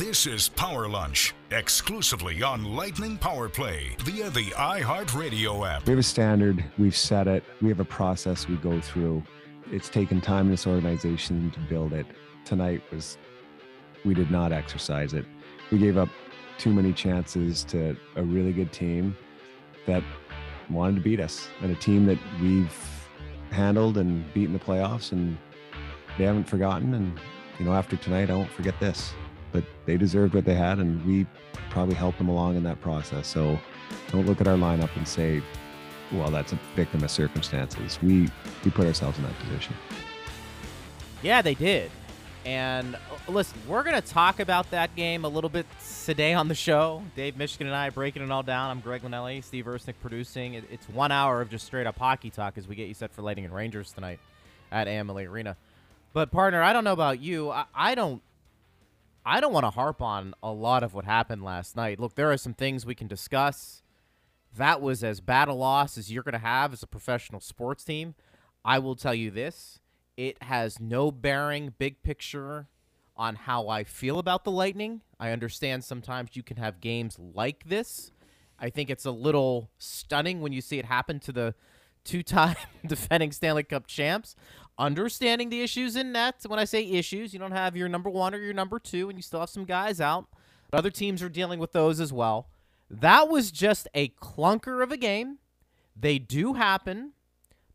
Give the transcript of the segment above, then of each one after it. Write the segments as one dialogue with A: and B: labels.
A: This is Power Lunch, exclusively on Lightning Power Play via the iHeartRadio app.
B: We have a standard, we've set it, we have a process we go through. It's taken time in this organization to build it. Tonight was, we did not exercise it. We gave up too many chances to a really good team that wanted to beat us and a team that we've handled and beaten the playoffs and they haven't forgotten. And, you know, after tonight, I won't forget this but they deserved what they had, and we probably helped them along in that process. So don't look at our lineup and say, well, that's a victim of circumstances. We we put ourselves in that position.
C: Yeah, they did. And uh, listen, we're going to talk about that game a little bit today on the show. Dave Mishkin and I breaking it all down. I'm Greg Linelli, Steve Ersnick producing. It's one hour of just straight up hockey talk as we get you set for Lightning and Rangers tonight at Amalie Arena. But partner, I don't know about you. I, I don't I don't want to harp on a lot of what happened last night. Look, there are some things we can discuss. That was as bad a loss as you're going to have as a professional sports team. I will tell you this it has no bearing, big picture, on how I feel about the Lightning. I understand sometimes you can have games like this. I think it's a little stunning when you see it happen to the two time defending Stanley Cup champs understanding the issues in net. When I say issues, you don't have your number one or your number two, and you still have some guys out. But other teams are dealing with those as well. That was just a clunker of a game. They do happen,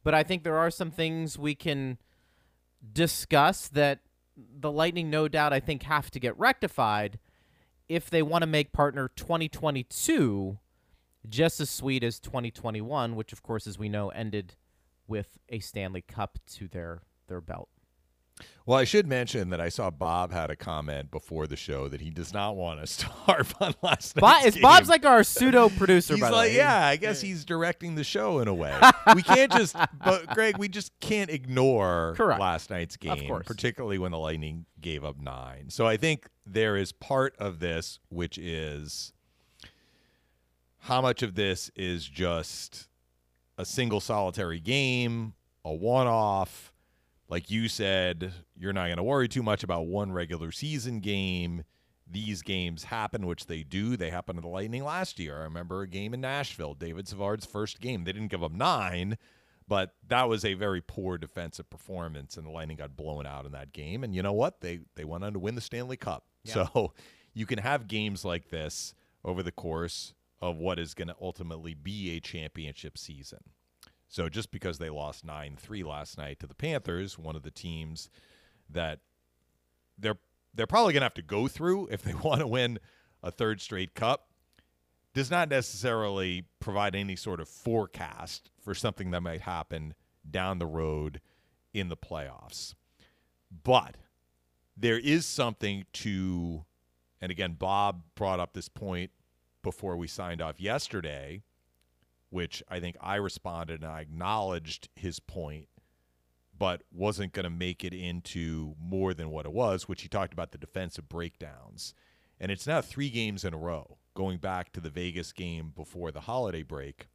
C: but I think there are some things we can discuss that the Lightning, no doubt, I think have to get rectified if they want to make partner 2022 just as sweet as 2021, which, of course, as we know, ended with a Stanley Cup to their their belt.
D: Well, I should mention that I saw Bob had a comment before the show that he does not want us to harp on last
C: Bob,
D: night's
C: game. Bob's like our pseudo producer.
D: he's
C: by
D: like,
C: the way.
D: yeah, I guess he's directing the show in a way. we can't just, but Greg, we just can't ignore
C: Correct.
D: last night's game,
C: course.
D: particularly when the Lightning gave up nine. So I think there is part of this which is how much of this is just a single solitary game, a one off. Like you said, you're not going to worry too much about one regular season game. These games happen, which they do. They happened to the Lightning last year. I remember a game in Nashville, David Savard's first game. They didn't give up nine, but that was a very poor defensive performance, and the Lightning got blown out in that game. And you know what? They they went on to win the Stanley Cup. So you can have games like this over the course of what is going to ultimately be a championship season. So just because they lost 9-3 last night to the Panthers, one of the teams that they're they're probably going to have to go through if they want to win a third straight cup, does not necessarily provide any sort of forecast for something that might happen down the road in the playoffs. But there is something to and again Bob brought up this point before we signed off yesterday, which I think I responded and I acknowledged his point, but wasn't going to make it into more than what it was, which he talked about the defensive breakdowns. And it's now three games in a row, going back to the Vegas game before the holiday break,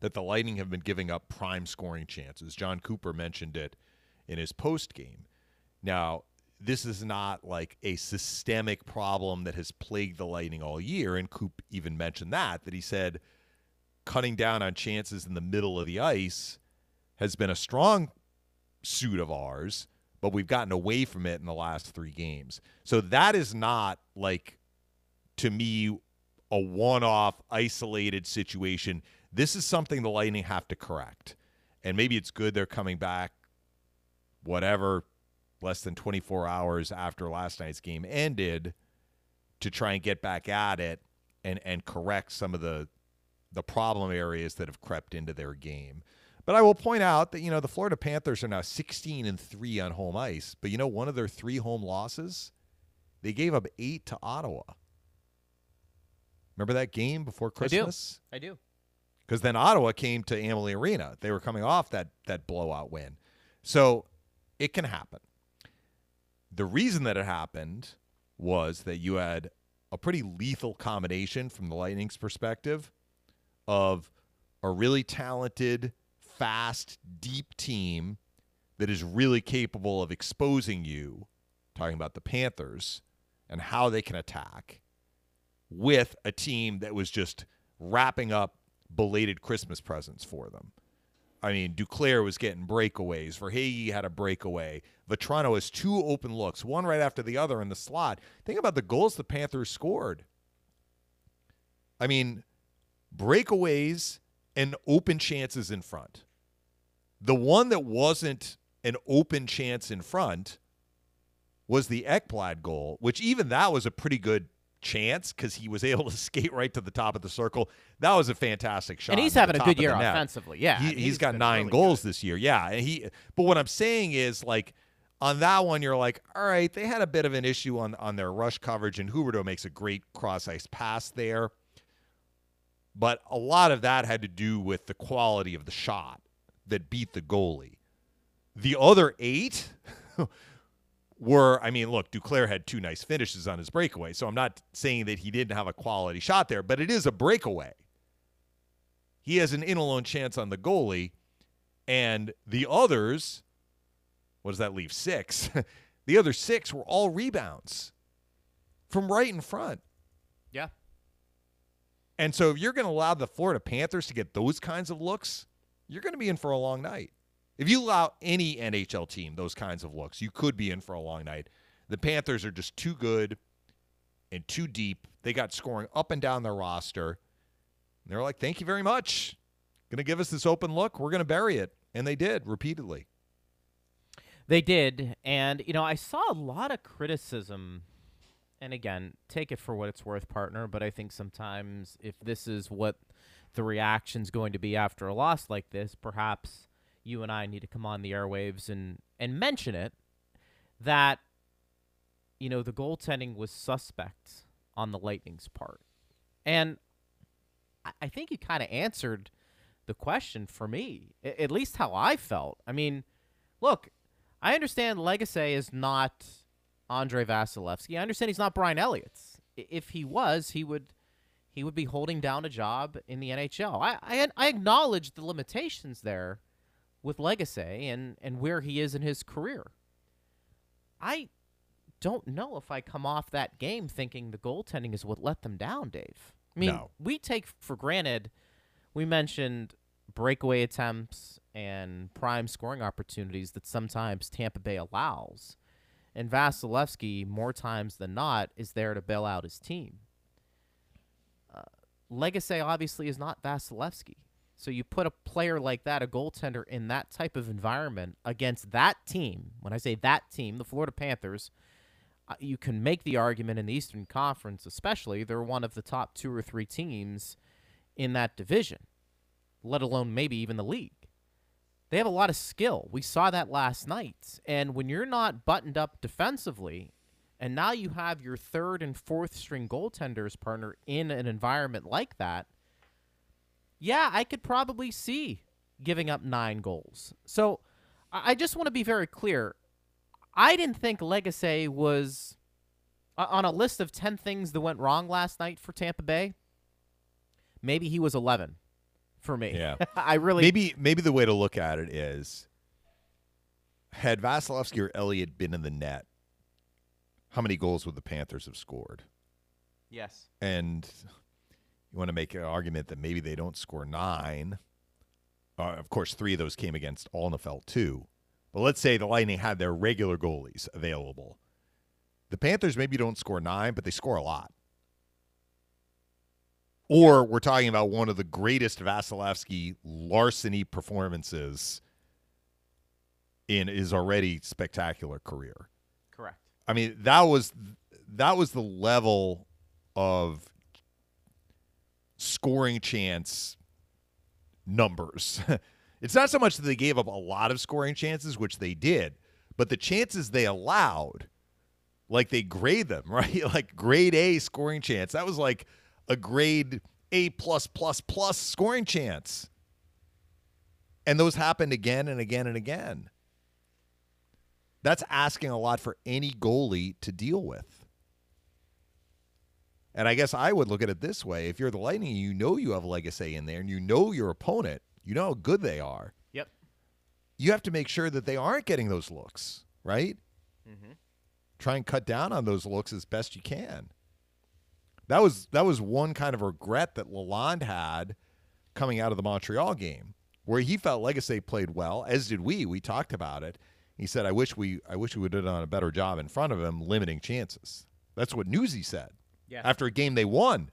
D: that the Lightning have been giving up prime scoring chances. Jon Cooper mentioned it in his post game. Now, this is not like a systemic problem that has plagued the Lightning all year. And Coop even mentioned that, that he said cutting down on chances in the middle of the ice has been a strong suit of ours, but we've gotten away from it in the last three games. So that is not like, to me, a one off, isolated situation. This is something the Lightning have to correct. And maybe it's good they're coming back, whatever, less than 24 hours after last night's game ended to try and get back at it and and correct some of the the problem areas that have crept into their game. But I will point out that you know the Florida Panthers are now 16 and 3 on home ice, but you know one of their three home losses, they gave up 8 to Ottawa. Remember that game before Christmas?
C: I do.
D: because then Ottawa came to Amalie Arena. They were coming off that that blowout win, so it can happen. The reason that it happened was that you had a pretty lethal combination from the Lightning's perspective of a really talented, fast, deep team that is really capable of exposing you. Talking about the Panthers and how they can attack with a team that was just wrapping up belated Christmas presents for them. I mean, Duclair was getting breakaways. Verhaeghe had a breakaway. Vatrano has two open looks, one right after the other in the slot. Think about the goals the Panthers scored. I mean, breakaways and open chances in front. The one that wasn't an open chance in front was the Ekblad goal, which even that was a pretty good chance because he was able to skate right to the top of the circle. That was a fantastic shot.
C: And he's having a good year offensively. Yeah,
D: He, he's got nine
C: really
D: goals
C: good.
D: this year. Yeah, and he. But what I'm saying is like on that one, you're like, all right, they had a bit of an issue on on their rush coverage, and Huberdeau makes a great cross ice pass there. But a lot of that had to do with the quality of the shot that beat the goalie. The other eight were, I mean, look, Duclair had two nice finishes on his breakaway, so I'm not saying that he didn't have a quality shot there, but it is a breakaway. He has an in alone chance on the goalie, and the others, what does that leave? Six. the other six were all rebounds from right in front.
C: Yeah.
D: And so if you're going to allow the Florida Panthers to get those kinds of looks, you're going to be in for a long night. If you allow any NHL team those kinds of looks, you could be in for a long night. The Panthers are just too good and too deep. They got scoring up and down their roster. They're like, "Thank you very much. Going to give us this open look. We're going to bury it." And they did repeatedly.
C: They did, and you know, I saw a lot of criticism. And again, take it for what it's worth, partner. But I think sometimes if this is what the reaction's going to be after a loss like this, perhaps you and I need to come on the airwaves and and mention it that you know the goaltending was suspect on the Lightning's part, and I, I think you kind of answered the question for me, at least how I felt. I mean, look, I understand Lagacé is not Andre Vasilevskiy. I understand he's not Brian Elliott. I- If he was, he would he would be holding down a job in the NHL. I I, I acknowledge the limitations there with Lagacé and and where he is in his career. I don't know if I come off that game thinking the goaltending is what let them down, Dave. I mean,
D: No.
C: we take for granted we mentioned breakaway attempts and prime scoring opportunities that sometimes Tampa Bay allows. And Vasilevskiy, more times than not, is there to bail out his team. Uh, Lagacé obviously is not Vasilevskiy. So you put a player like that, a goaltender, in that type of environment against that team. When I say that team, the Florida Panthers, uh, you can make the argument in the Eastern Conference, especially, they're one of the top two or three teams in that division, let alone maybe even the league. They have a lot of skill. We saw that last night. And when you're not buttoned up defensively, and now you have your third and fourth string goaltenders partner in an environment like that, yeah, I could probably see giving up nine goals. So I I just want to be very clear. I didn't think Lagacé was on a list of 10 things that went wrong last night for Tampa Bay. Maybe he was 11 for me.
D: Yeah.
C: I really
D: Maybe maybe the way to look at it is had Vasilevskiy or Elliott been in the net, how many goals would the Panthers have scored?
C: Yes.
D: And you want to make an argument that maybe they don't score nine. Uh, of course, three of those came against Alnefelt too. But let's say the Lightning had their regular goalies available. The Panthers maybe don't score nine, but they score a lot. Or we're talking about one of the greatest Vasilevskiy larceny performances in his already spectacular career.
C: Correct.
D: I mean, that was that was the level of scoring chance numbers. it's not so much that they gave up a lot of scoring chances, which they did, but the chances they allowed, like they grade them, right? Like grade A scoring chance. That was like a grade A plus plus plus scoring chance. And those happened again and again and again. That's asking a lot for any goalie to deal with. And I guess I would look at it this way. If you're the Lightning, you know you have Lagacé in there and you know your opponent, you know how good they are.
C: Yep.
D: You have to make sure that they aren't getting those looks, right?
C: Mm-hmm.
D: try and cut down on those looks as best you can. That was that was one kind of regret that Lalonde had coming out of the Montreal game, where he felt Lagacé played well, as did we. We talked about it. He said, "I wish we I wish we would have done a better job in front of him, limiting chances." That's what Newsy said
C: Yeah.
D: after a game they won,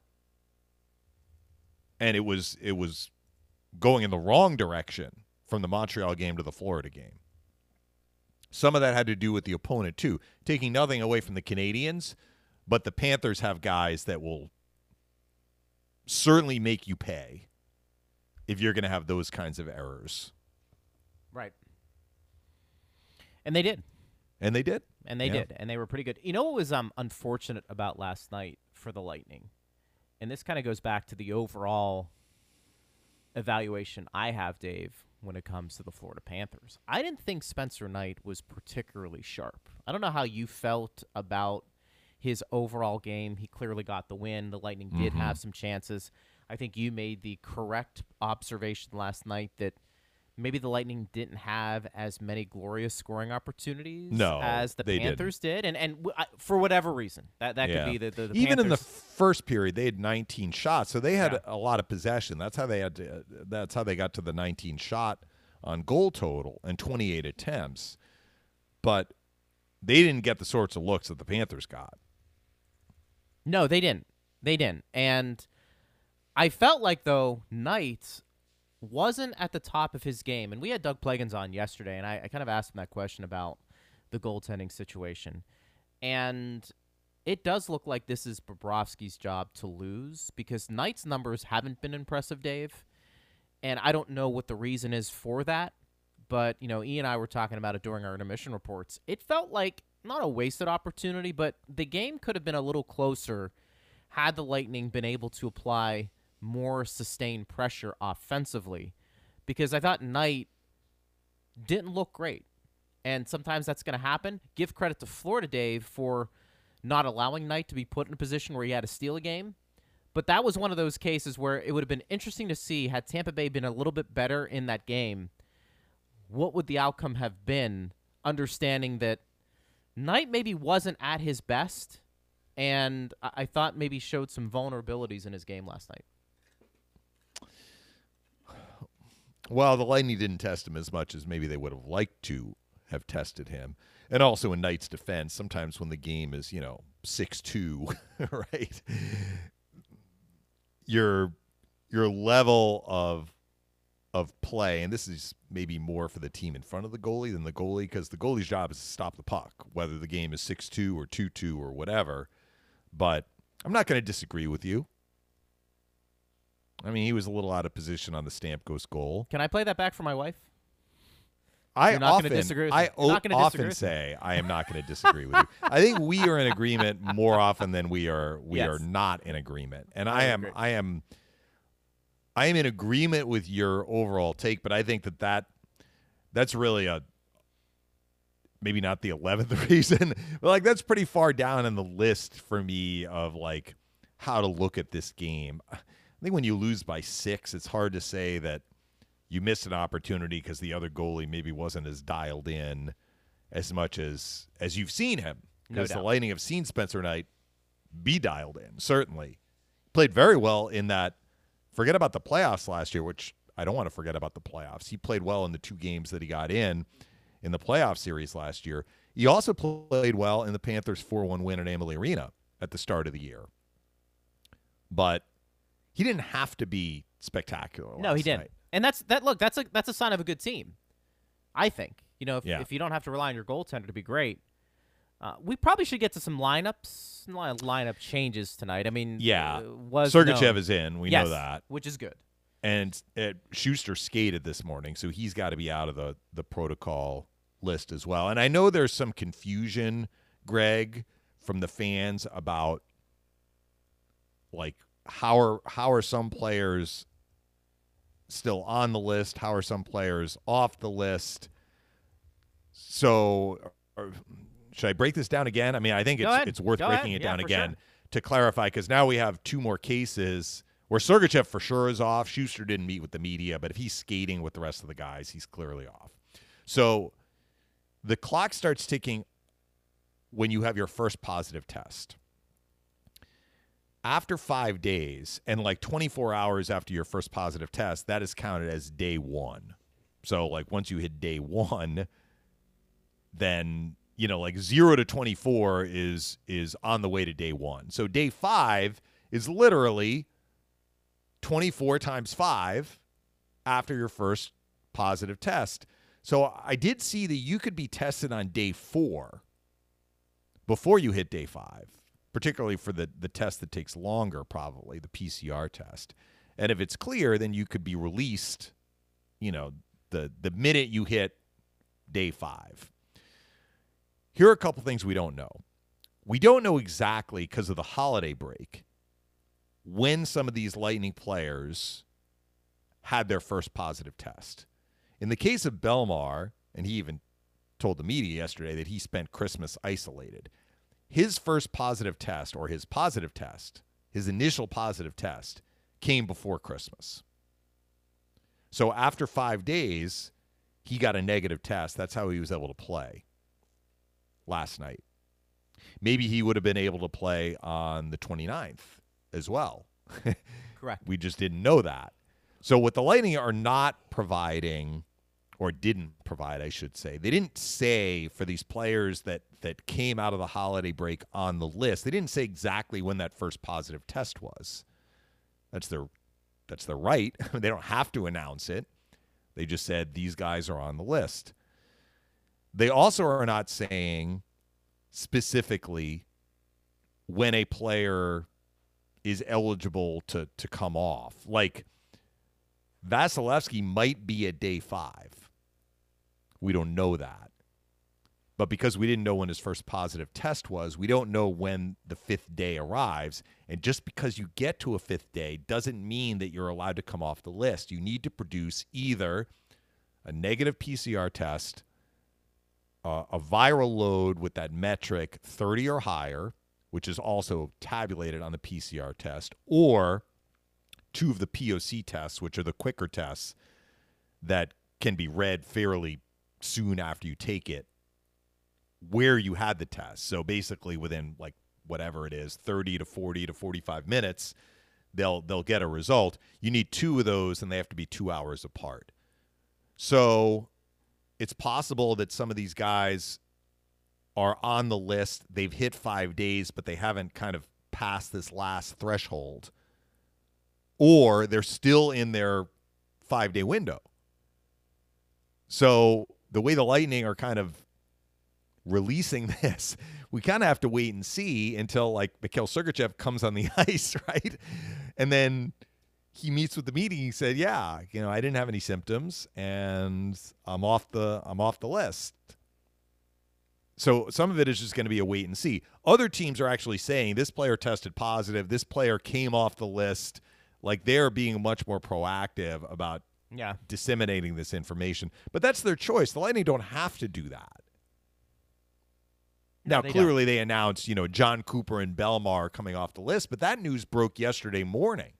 D: and it was it was going in the wrong direction from the Montreal game to the Florida game. Some of that had to do with the opponent too, taking nothing away from the Canadiens, but the Panthers have guys that will certainly make you pay if you're going to have those kinds of errors.
C: Right. And they did.
D: And they did.
C: And they
D: Yeah.
C: did. And they were pretty good. You know what was um unfortunate about last night for the Lightning? And this kind of goes back to the overall evaluation I have, Dave, when it comes to the Florida Panthers. I didn't think Spencer Knight was particularly sharp. I don't know how you felt about his overall game. He clearly got the win. The Lightning did have some chances. I think you made the correct observation last night that maybe the Lightning didn't have as many glorious scoring opportunities
D: No,
C: as the
D: they didn't.
C: Panthers did, and and w- I- for whatever reason that that
D: Yeah.
C: could be the, the, the
D: even in the first period they had 19 shots so they had
C: Yeah.
D: a lot of possession that's how they had to, that's how they got to the 19 shot on goal total and 28 attempts but they didn't get the sorts of looks that the panthers got
C: No, they didn't. They didn't. And I felt like though Knight wasn't at the top of his game. And we had Doug Plagens on yesterday, and I, I kind of asked him that question about the goaltending situation. And it does look like this is Bobrovsky's job to lose because Knight's numbers haven't been impressive, Dave. And I don't know what the reason is for that. But, you know, E and I were talking about it during our intermission reports. It felt like not a wasted opportunity, but the game could have been a little closer had the Lightning been able to apply more sustained pressure offensively. Because I thought Knight didn't look great. And sometimes that's going to happen. Give credit to Florida Dave for not allowing Knight to be put in a position where he had to steal a game. But that was one of those cases where it would have been interesting to see had Tampa Bay been a little bit better in that game, what would the outcome have been, understanding that Knight maybe wasn't at his best, and I, thought maybe showed some vulnerabilities in his game last night.
D: Well the lightning didn't test him as much as maybe they would have liked to have tested him and also in knight's defense sometimes when the game is you know 6-2 right your your level of of play, and this is maybe more for the team in front of the goalie than the goalie, because the goalie's job is to stop the puck, whether the game is six two or two two or whatever. But I'm not going to disagree with you. I mean, he was a little out of position on the Stamkos goal.
C: Can I play that back for my wife?
D: I
C: You're not gonna
D: often,
C: disagree with
D: I
C: me. Not gonna disagree
D: often
C: with
D: say I am not going to disagree with you. I think we are in agreement more often than we are we
C: Yes.
D: are not in agreement, and
C: I
D: I, am
C: agree.
D: I am I am in agreement with your overall take, but I think that that that's really a maybe not the eleventh reason, but like that's pretty far down in the list for me of like how to look at this game. I think when you lose by six, it's hard to say that you missed an opportunity because the other goalie maybe wasn't as dialed in as much as as you've seen him.
C: No
D: Because the
C: doubt.
D: Lightning have seen Spencer Knight be dialed in. Certainly, played very well in that. Forget about the playoffs last year, which I don't want to forget about the playoffs. He played well in the two games that he got in in the playoff series last year. He also played well in the Panthers 4 1 win at Amalie Arena at the start of the year. But he didn't have to be spectacular.
C: No, he didn't.
D: night.
C: And that's that. Look, that's a that's a sign of a good team. I think. You know, if,
D: Yeah.
C: if you don't have to rely on your goaltender to be great, uh, we probably should get to some lineups, lineup changes tonight. I mean,
D: Yeah.
C: uh, was
D: Sergachev
C: known.
D: is in. We
C: Yes,
D: know that.
C: which is good.
D: and uh, Schuster skated this morning, so he's got to be out of the the protocol list as well. And I know there's some confusion, Greg, from the fans about like how are how are some players still on the list? How are some players off the list? So, uh, should I break this down again? I mean, I think it's it's worth
C: Go
D: breaking
C: ahead.
D: it down again
C: sure.
D: to clarify because now we have two more cases where Sergachev for sure is off. Schuster didn't meet with the media, but if he's skating with the rest of the guys, he's clearly off. So the clock starts ticking when you have your first positive test. After five days and like 24 hours after your first positive test, that is counted as day one. So, like, once you hit day one, then you know like 0 to 24 is is on the way to day 1 so day 5 is literally 24 times 5 after your first positive test. So i did see that you could be tested on day 4 before you hit day 5 particularly for the the test that takes longer probably the PCR test and if it's clear then you could be released you know the the minute you hit day 5 here are a couple things we don't know. We don't know exactly because of the holiday break when some of these Lightning players had their first positive test. In the case of Bellemare, and he even told the media yesterday that he spent Christmas isolated. His first positive test, or his positive test, his initial positive test, came before Christmas. So after five days, he got a negative test. That's how he was able to play last night. Maybe he would have been able to play on the 29th as well.
C: Correct.
D: we just didn't know that. So what the Lightning are not providing or didn't provide, I should say. They didn't say for these players that that came out of the holiday break on the list. They didn't say exactly when that first positive test was. That's their that's their right. they don't have to announce it. They just said these guys are on the list. They also are not saying specifically when a player is eligible to to come off. Like Vasilevskiy might be at day five. We don't know that. But because we didn't know when his first positive test was, we don't know when the fifth day arrives. And just because you get to a fifth day doesn't mean that you're allowed to come off the list. You need to produce either a negative PCR test uh, a viral load with that metric 30 or higher, which is also tabulated on the PCR test, or two of the POC tests, which are the quicker tests that can be read fairly soon after you take it, where you had the test. So basically, within like whatever it is, 30 to 40 to 45 minutes, they'll they'll get a result. You need two of those, and they have to be two hours apart. So it's possible that some of these guys are on the list. They've hit five days, but they haven't kind of passed this last threshold, or they're still in their five day window. So the way the Lightning are kind of releasing this, we kind of have to wait and see until like Mikhail Sergachev comes on the ice, right? And then he meets with the meeting. He said, "Yeah, you know, I didn't have any symptoms, and I'm off the I'm off the list." So some of it is just going to be a wait and see. Other teams are actually saying this player tested positive, this player came off the list. Like they're being much more proactive about
C: yeah.
D: disseminating this information. But that's their choice. The Lightning don't have to do that.
C: No,
D: now,
C: they
D: clearly, they announced, you know, Jon Cooper and Bellemare coming off the list, but that news broke yesterday morning.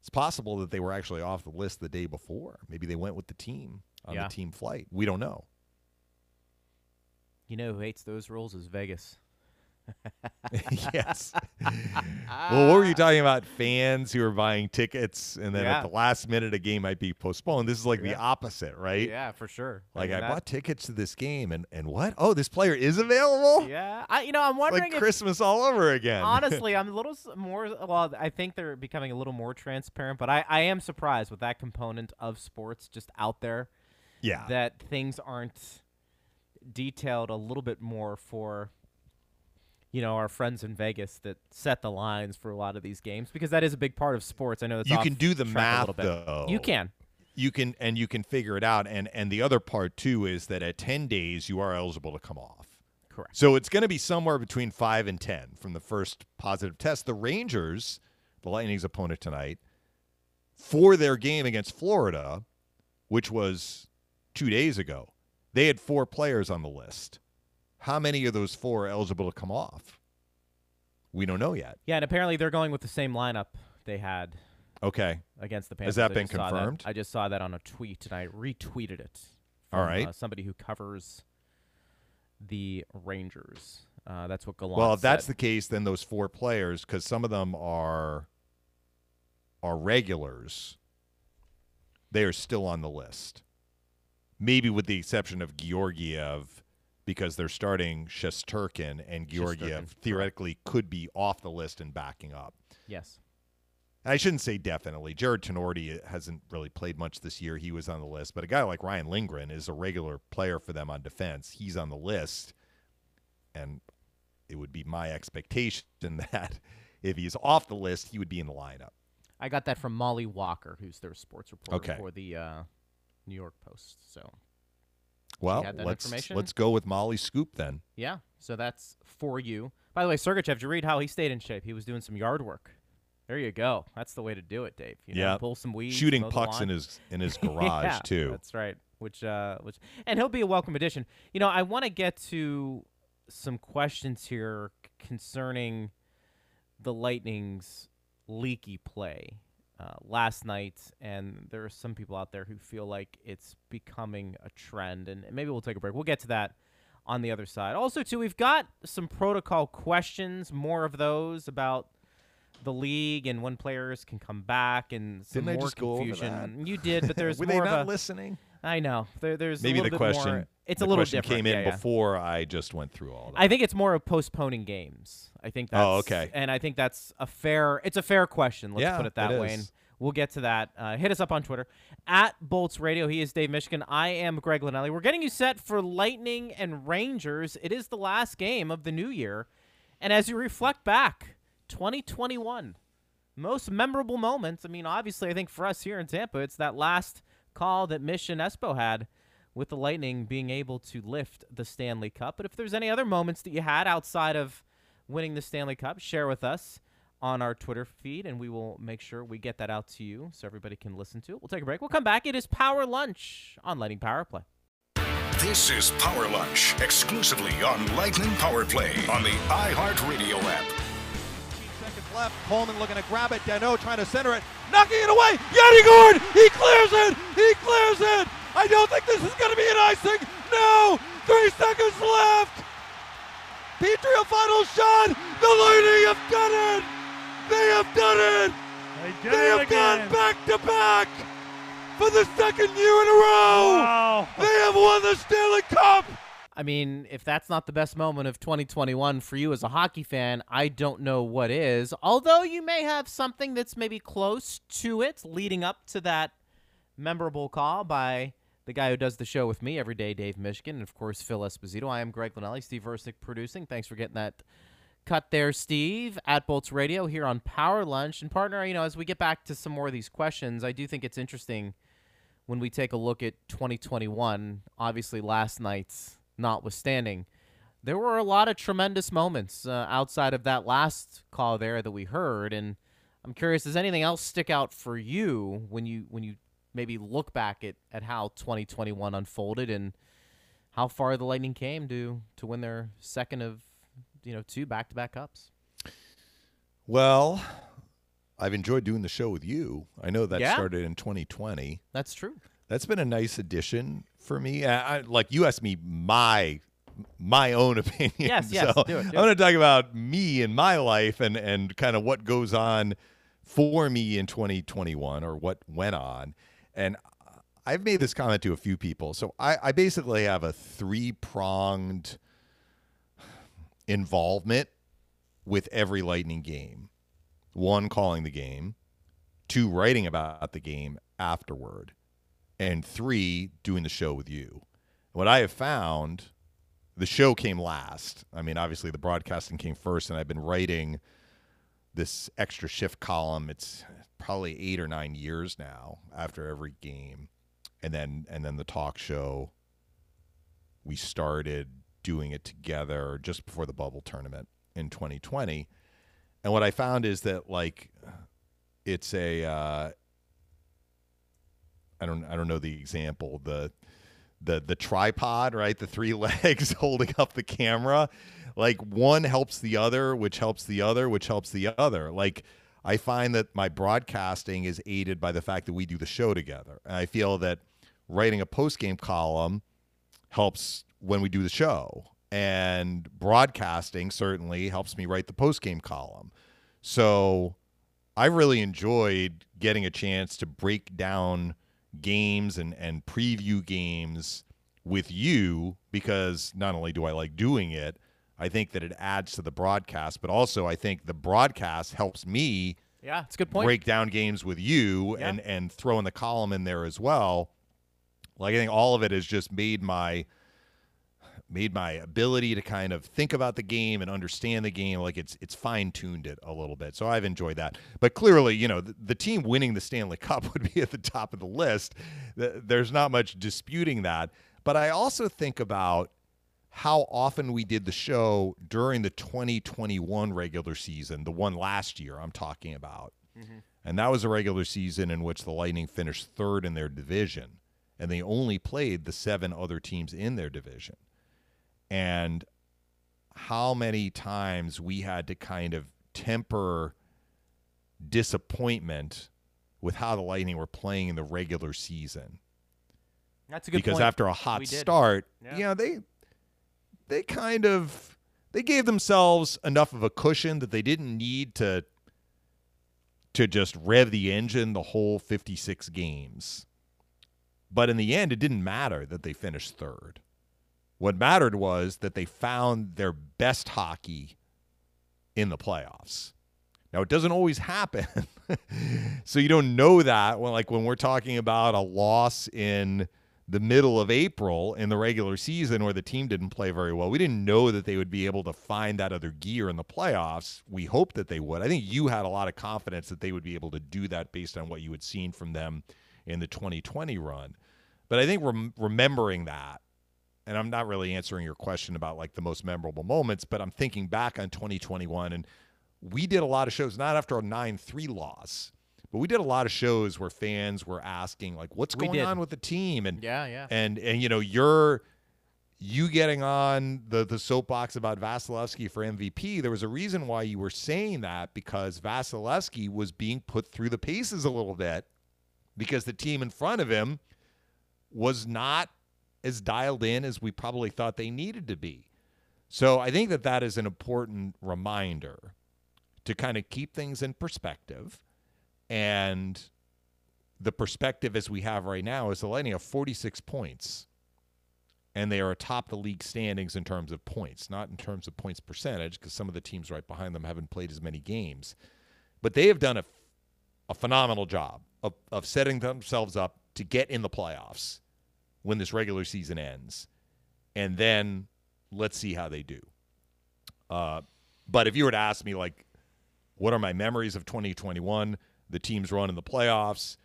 D: It's possible that they were actually off the list the day before. Maybe they went with the team on
C: Yeah.
D: the team flight. We don't know.
C: You know who hates those rules is Vegas.
D: yes. well, what were you ah. talking about? Fans who are buying tickets, and then
C: Yeah.
D: at the last minute, a game might be postponed. This is like the opposite, right?
C: Yeah, for sure.
D: Like
C: mean,
D: I
C: that-
D: bought tickets to this game, and and what? Oh, this player is available.
C: Yeah, I you know I'm wondering
D: like
C: if
D: Christmas all over again.
C: honestly I'm a little more well I think they're becoming a little more transparent, but I I am surprised with that component of sports just out there
D: yeah.
C: that things aren't detailed a little bit more for you know our friends in Vegas that set the lines for a lot of these games because that is a big part of sports. I know it's
D: you can do the math though.
C: You can.
D: you can and you can figure it out and and the other part too is that at 10 days you are eligible to come off
C: Correct.
D: so it's going to be somewhere between 5 and 10 from the first positive test the rangers the lightning's opponent tonight for their game against florida which was 2 days ago they had four players on the list how many of those four are eligible to come off we don't know yet
C: Yeah, and apparently they're going with the same lineup they had
D: okay
C: against the Panthers.
D: Has that been
C: just saw that.
D: confirmed?
C: I just saw that on a tweet and I retweeted it.
D: All
C: from,
D: right.
C: uh, somebody who covers the Rangers. Uh, that's what Gallant
D: Well, if that's
C: said.
D: the case, then those four players, because some of them are are regulars, they are still on the list. Maybe with the exception of Georgiev, because they're starting Shesterkin, and Georgiev
C: Shesterkin,
D: theoretically could be off the list and backing up.
C: yes.
D: I shouldn't say definitely. Jarred Tinordi hasn't really played much this year. He was on the list, but a guy like Ryan Lindgren is a regular player for them on defense. He's on the list, and it would be my expectation that if he's off the list, he would be in the lineup.
C: I got that from Mollie Walker, who's their sports reporter
D: Okay.
C: for the uh, New York Post. So
D: Well, let's let's go with Mollie Scoop then.
C: yeah, so that's for you. By the way, Sergachev, did you read how he stayed in shape? He was doing some yard work. There you go. That's the way to do it, Dave. You know,
D: Yeah.
C: pull some weeds,
D: Shooting pucks in his in his garage
C: yeah,
D: too.
C: That's right. Which uh which and he'll be a welcome addition. You know, I want to get to some questions here concerning the Lightning's leaky play uh, last night, and there are some people out there who feel like it's becoming a trend, and maybe we'll take a break. We'll get to that on the other side. Also, too, we've got some protocol questions, more of those about the league and when players can come back and some
D: Didn't
C: more
D: just go over
C: confusion. You did, but there's
D: Were
C: more
D: they not
C: a.
D: listening?
C: I know there, there's a
D: Maybe the question.
C: More, it's
D: the
C: a little different.
D: came in
C: yeah, yeah.
D: before I just went through all that.
C: I think it's more of postponing games. I think that's
D: Oh, okay.
C: And I think that's a fair it's a fair question. Let's
D: Yeah,
C: put it that
D: it
C: way.
D: is.
C: And we'll get to that. Uh, hit us up on Twitter at Bolts Radio. He is Dave Mishkin. I am Greg Linelli. We're getting you set for Lightning and Rangers. It is the last game of the new year. And as you reflect back, 2021, most memorable moments. I mean, obviously, I think for us here in Tampa, it's that last call that Mishkin Espo had with the Lightning being able to lift the Stanley Cup. But if there's any other moments that you had outside of winning the Stanley Cup, share with us on our Twitter feed, and we will make sure we get that out to you so everybody can listen to it. We'll take a break. We'll come back. It is Power Lunch on Lightning Power Play.
A: This is Power Lunch, exclusively on Lightning Power Play on the iHeartRadio app.
E: Left. Coleman looking to grab it. Danault trying to center it. Knocking it away. Yanni Gourde. He clears it. He clears it. I don't think this is going to be an icing. No. Three seconds left. Petry, final shot. The Lightning have done it. They have done it.
F: They did
E: They
F: it
E: have
F: again.
E: gone back to back for the second year in a row.
F: Wow.
E: They have won the Stanley Cup.
C: I mean, if that's not the best moment of 2021 for you as a hockey fan, I don't know what is. Although you may have something that's maybe close to it leading up to that memorable call by the guy who does the show with me every day, Dave Mishkin, and of course, Phil Esposito. I am Greg Linelli, Steve Versnick producing. Thanks for getting that cut there, Steve, at Bolts Radio here on Power Lunch. And partner, you know, as we get back to some more of these questions, I do think it's interesting when we take a look at 2021, obviously last night's notwithstanding, there were a lot of tremendous moments uh, outside of that last call there that we heard. And I'm curious, does anything else stick out for you when you when you maybe look back at, at how 2021 unfolded and how far the Lightning came to to win their second of you know two back to back cups?
D: Well, I've enjoyed doing the show with you. I know that
C: Yeah.
D: started in 2020.
C: That's true.
D: That's been a nice addition for me. I, I, like you asked me my my own opinion.
C: Yes, yes,
D: So
C: do it, do
D: I'm going to talk about me and my life and and kind of what goes on for me in 2021 or what went on. And I've made this comment to a few people. So I, I basically have a three pronged involvement with every Lightning game. One, calling the game. Two, writing about the game afterward. And three, doing the show with you. What I have found, the show came last. I mean, obviously the broadcasting came first, and I've been writing this extra shift column. It's probably eight or nine years now after every game. And then and then the talk show we started doing it together just before the bubble tournament in 2020. And what I found is that like it's a uh, I don't I don't know the example the the the tripod right? The three legs holding up the camera. Like one helps the other which helps the other which helps the other. Like I find that my broadcasting is aided by the fact that we do the show together. And I feel that writing a post game column helps when we do the show. And broadcasting certainly helps me write the post game column. So I really enjoyed getting a chance to break down games and, and preview games with you because not only do I like doing it, I think that it adds to the broadcast, but also I think the broadcast helps me
C: Yeah, it's a good point.
D: break down games with you
C: Yeah.
D: and and throw in the column in there as well. Like I think all of it has just made my made my ability to kind of think about the game and understand the game like it's it's fine tuned it a little bit. So I've enjoyed that. But clearly, you know, the, the team winning the Stanley Cup would be at the top of the list. There's not much disputing that. But I also think about how often we did the show during the 2021 regular season, the one last year I'm talking about. Mm-hmm. And that was a regular season in which the Lightning finished third in their division, and they only played the seven other teams in their division. And how many times we had to kind of temper disappointment with how the Lightning were playing in the regular season
C: That's a good
D: because
C: point.
D: after a hot start,
C: Yeah.
D: you know, they they kind of they gave themselves enough of a cushion that they didn't need to to just rev the engine the whole 56 games. But in the end, it didn't matter that they finished third. What mattered was that they found their best hockey in the playoffs. Now it doesn't always happen. so you don't know that when like when we're talking about a loss in the middle of April in the regular season where the team didn't play very well. We didn't know that they would be able to find that other gear in the playoffs. We hoped that they would. I think you had a lot of confidence that they would be able to do that based on what you had seen from them in the 2020 run. But I think rem- remembering that and I'm not really answering your question about like the most memorable moments, but I'm thinking back on 2021 and we did a lot of shows not after a 9-3 loss, but we did a lot of shows where fans were asking like what's
C: We
D: going
C: did.
D: on with the team and
C: yeah, yeah.
D: and and you know you're you getting on the the soapbox about Vasilevskiy for MVP, there was a reason why you were saying that because Vasilevskiy was being put through the paces a little bit because the team in front of him was not as dialed in as we probably thought they needed to be. So I think that that is an important reminder to kind of keep things in perspective. And the perspective as we have right now is the Lightning have 46 points, and they are atop the league standings in terms of points, not in terms of points percentage, because some of the teams right behind them haven't played as many games. But they have done a, a phenomenal job of, of setting themselves up to get in the playoffs when this regular season ends. And then let's see how they do. Uh, but if you were to ask me, like, what are my memories of 2021, the team's run in the playoffs,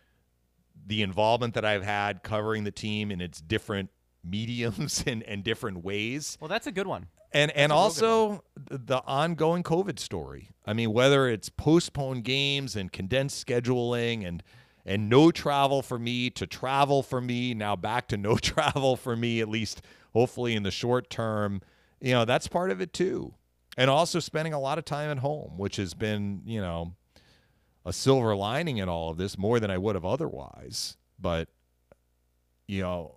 D: the involvement that I've had covering the team in its different mediums and, and different ways
C: well, that's a good one.
D: and and
C: a real good
D: also th- the ongoing COVID story. I mean, whether it's postponed games and condensed scheduling and and no travel for me to travel for me now back to no travel for me at least hopefully in the short term. You know, that's part of it too. And also spending a lot of time at home, which has been, you know, a silver lining in all of this more than I would have otherwise. But you know,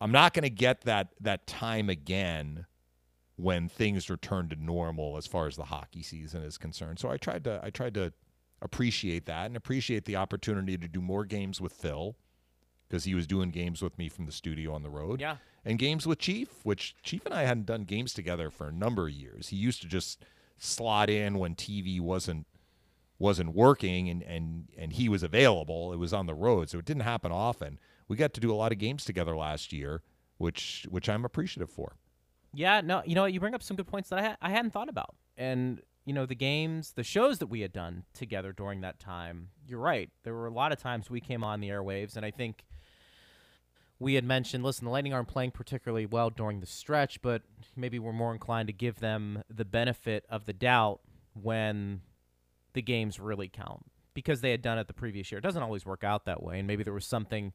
D: I'm not going to get that that time again when things return to normal as far as the hockey season is concerned. So I tried to I tried to appreciate that and appreciate the opportunity to do more games with Phil because he was doing games with me from the studio on the road.
C: Yeah.
D: And games with Chief, which Chief and I hadn't done games together for a number of years. He used to just slot in when TV wasn't wasn't working and and and he was available. It was on the road, so it didn't happen often. We got to do a lot of games together last year, which which I'm appreciative for.
C: Yeah, no, you know what? You bring up some good points that I, ha- I hadn't thought about. And, you know, the games, the shows that we had done together during that time, you're right. There were a lot of times we came on the airwaves, and I think we had mentioned listen, the Lightning aren't playing particularly well during the stretch, but maybe we're more inclined to give them the benefit of the doubt when the games really count because they had done it the previous year. It doesn't always work out that way, and maybe there was something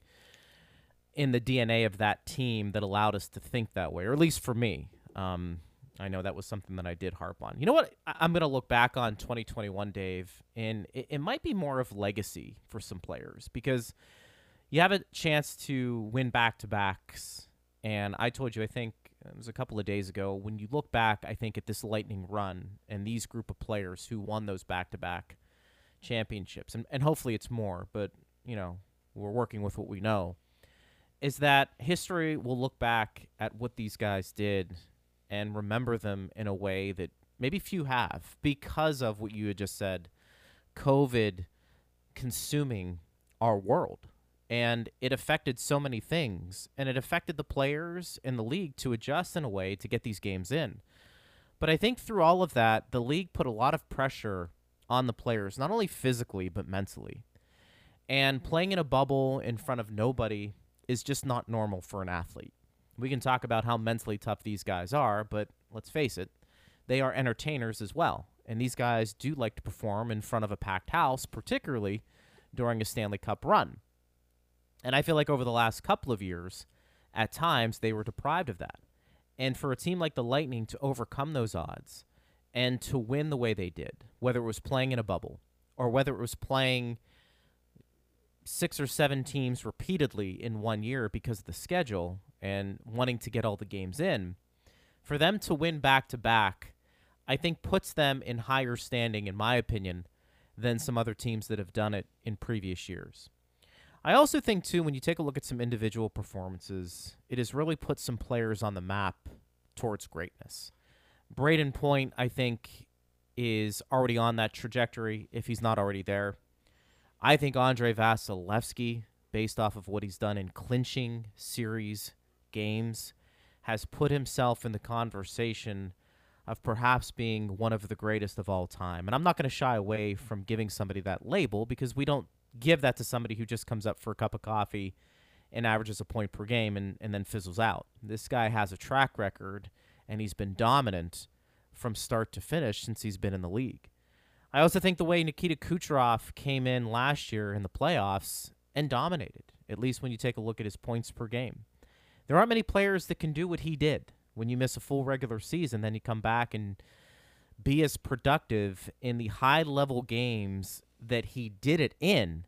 C: in the DNA of that team that allowed us to think that way, or at least for me. Um, I know that was something that I did harp on. You know what? I- I'm going to look back on 2021, Dave, and it, it might be more of legacy for some players because you have a chance to win back to backs. And I told you, I think it was a couple of days ago. When you look back, I think at this Lightning run and these group of players who won those back-to-back championships, and, and hopefully it's more, but you know we're working with what we know, is that history will look back at what these guys did and remember them in a way that maybe few have because of what you had just said, COVID consuming our world. And it affected so many things and it affected the players in the league to adjust in a way to get these games in. But i think through all of that the league put a lot of pressure on the players not only physically but mentally. And playing in a bubble in front of nobody is just not normal for an athlete we can talk about how mentally tough these guys are but let's face it they are entertainers as well and these guys do like to perform in front of a packed house particularly during a stanley cup run and I feel like over the last couple of years, at times they were deprived of that. And for a team like the Lightning to overcome those odds and to win the way they did, whether it was playing in a bubble or whether it was playing six or seven teams repeatedly in one year because of the schedule and wanting to get all the games in, for them to win back to back, I think puts them in higher standing, in my opinion, than some other teams that have done it in previous years. I also think too when you take a look at some individual performances, it has really put some players on the map towards greatness. Brayden Point, I think, is already on that trajectory if he's not already there. I think Andrei Vasilevskiy, based off of what he's done in clinching series games, has put himself in the conversation of perhaps being one of the greatest of all time. And I'm not going to shy away from giving somebody that label because we don't give that to somebody who just comes up for a cup of coffee and averages a point per game and, and then fizzles out. This guy has a track record and he's been dominant from start to finish since he's been in the league. I also think the way Nikita Kucherov came in last year in the playoffs and dominated, at least when you take a look at his points per game. There aren't many players that can do what he did. When you miss a full regular season, then you come back and be as productive in the high level games that he did it in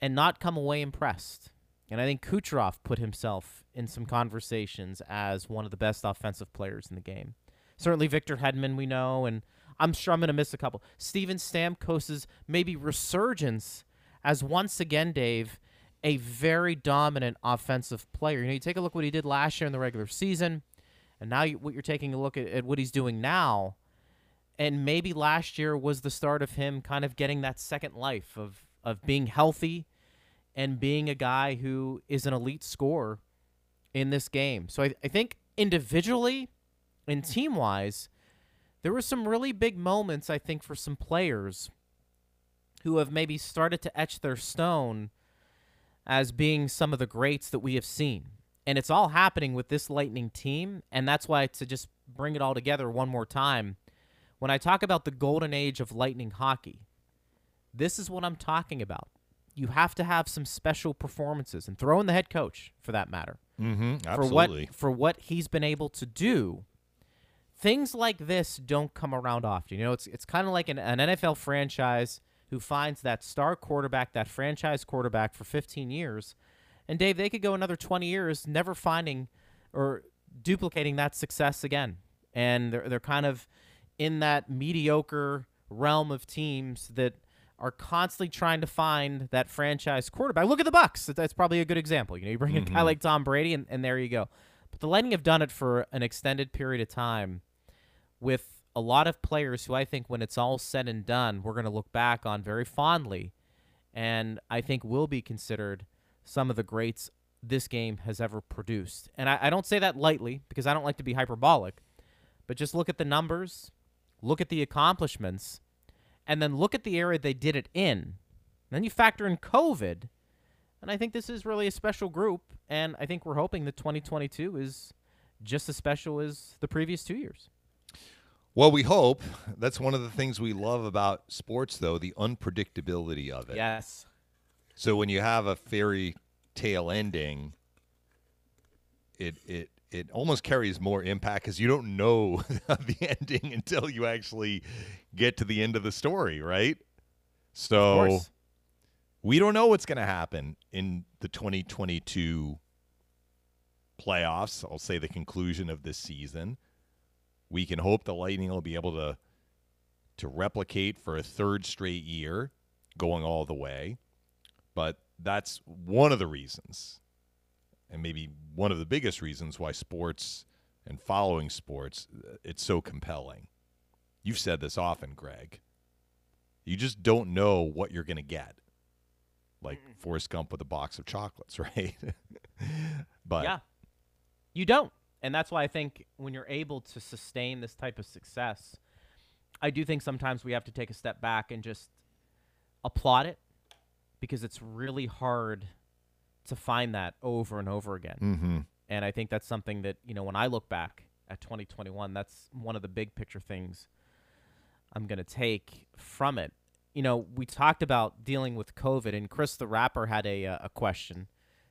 C: and not come away impressed. And I think Kucherov put himself in some conversations as one of the best offensive players in the game. Certainly Victor Hedman, we know, and I'm sure I'm going to miss a couple. Steven Stamkos's maybe resurgence as once again, Dave, a very dominant offensive player. You know, you take a look what he did last year in the regular season, and now you, what you're taking a look at, at what he's doing now – and maybe last year was the start of him kind of getting that second life of of being healthy and being a guy who is an elite scorer in this game. So I, I think individually and team wise, there were some really big moments, I think, for some players who have maybe started to etch their stone as being some of the greats that we have seen. And it's all happening with this Lightning team. And that's why, to just bring it all together one more time, when I talk about the golden age of Lightning hockey, this is what I'm talking about. You have to have some special performances, and throw in the head coach for that matter.
D: Mm-hmm,
C: for what for what he's been able to do. Things like this don't come around often. You know, it's it's kind of like an, an NFL franchise who finds that star quarterback, that franchise quarterback for 15 years, and Dave, they could go another 20 years never finding or duplicating that success again. And they're they're kind of in that mediocre realm of teams that are constantly trying to find that franchise quarterback. Look at the Bucks. That's probably a good example. You know, you bring mm-hmm. a guy like Tom Brady, and, and there you go. But the Lightning have done it for an extended period of time with a lot of players who I think, when it's all said and done, we're going to look back on very fondly, and I think will be considered some of the greats this game has ever produced. And I, I don't say that lightly because I don't like to be hyperbolic, but just look at the numbers look at the accomplishments, and then look at the area they did it in. Then you factor in COVID, and I think this is really a special group, and I think we're hoping that 2022 is just as special as the previous two years.
D: Well, we hope. That's one of the things we love about sports, though, the unpredictability of it.
C: Yes.
D: So when you have a fairy tale ending, it it it almost carries more impact because you don't know the ending until you actually get to the end of the story, right? So we don't know what's going to happen in the 2022 playoffs, I'll say the conclusion of this season. We can hope the Lightning will be able to to replicate for a third straight year, going all the way. But that's one of the reasons, and maybe one of the biggest reasons why sports and following sports uh, it's so compelling. You've said this often, Greg. You just don't know what you're going to get. Like Forrest Gump with a box of chocolates, right? but
C: yeah, you don't, and that's why I think when you're able to sustain this type of success, I do think sometimes we have to take a step back and just applaud it because it's really hard to find that over and over again.
D: Mhm.
C: And I think that's something that, you know, when I look back at 2021, that's one of the big picture things I'm going to take from it. You know, we talked about dealing with COVID, and Chris the Rapper had a, uh, a question.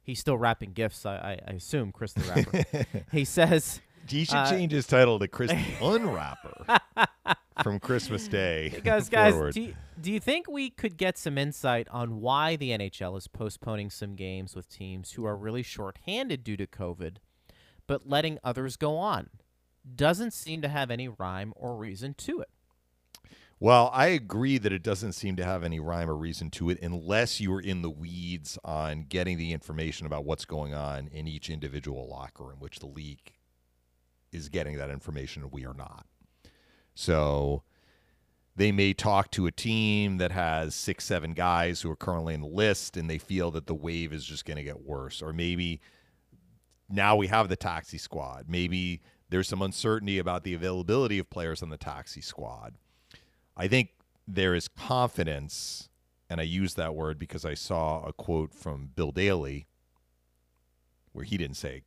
C: He's still wrapping gifts, I, I, I assume, Chris the Rapper. he says,
D: he should
C: Uh,
D: change his title to Chris the Unwrapper from Christmas Day.
C: Because, guys,
D: forward.
C: do you, do you think we could get some insight on why the NHL is postponing some games with teams who are really shorthanded due to COVID, but letting others go on? Doesn't seem to have any rhyme or reason to it.
D: Well, I agree that it doesn't seem to have any rhyme or reason to it unless you are in the weeds on getting the information about what's going on in each individual locker room, which the league is getting that information and we are not. So they may talk to a team that has six, seven guys who are currently in the list and they feel that the wave is just going to get worse. Or maybe now we have the taxi squad. Maybe there's some uncertainty about the availability of players on the taxi squad. I think there is confidence, and I use that word because I saw a quote from Bill Daly where he didn't say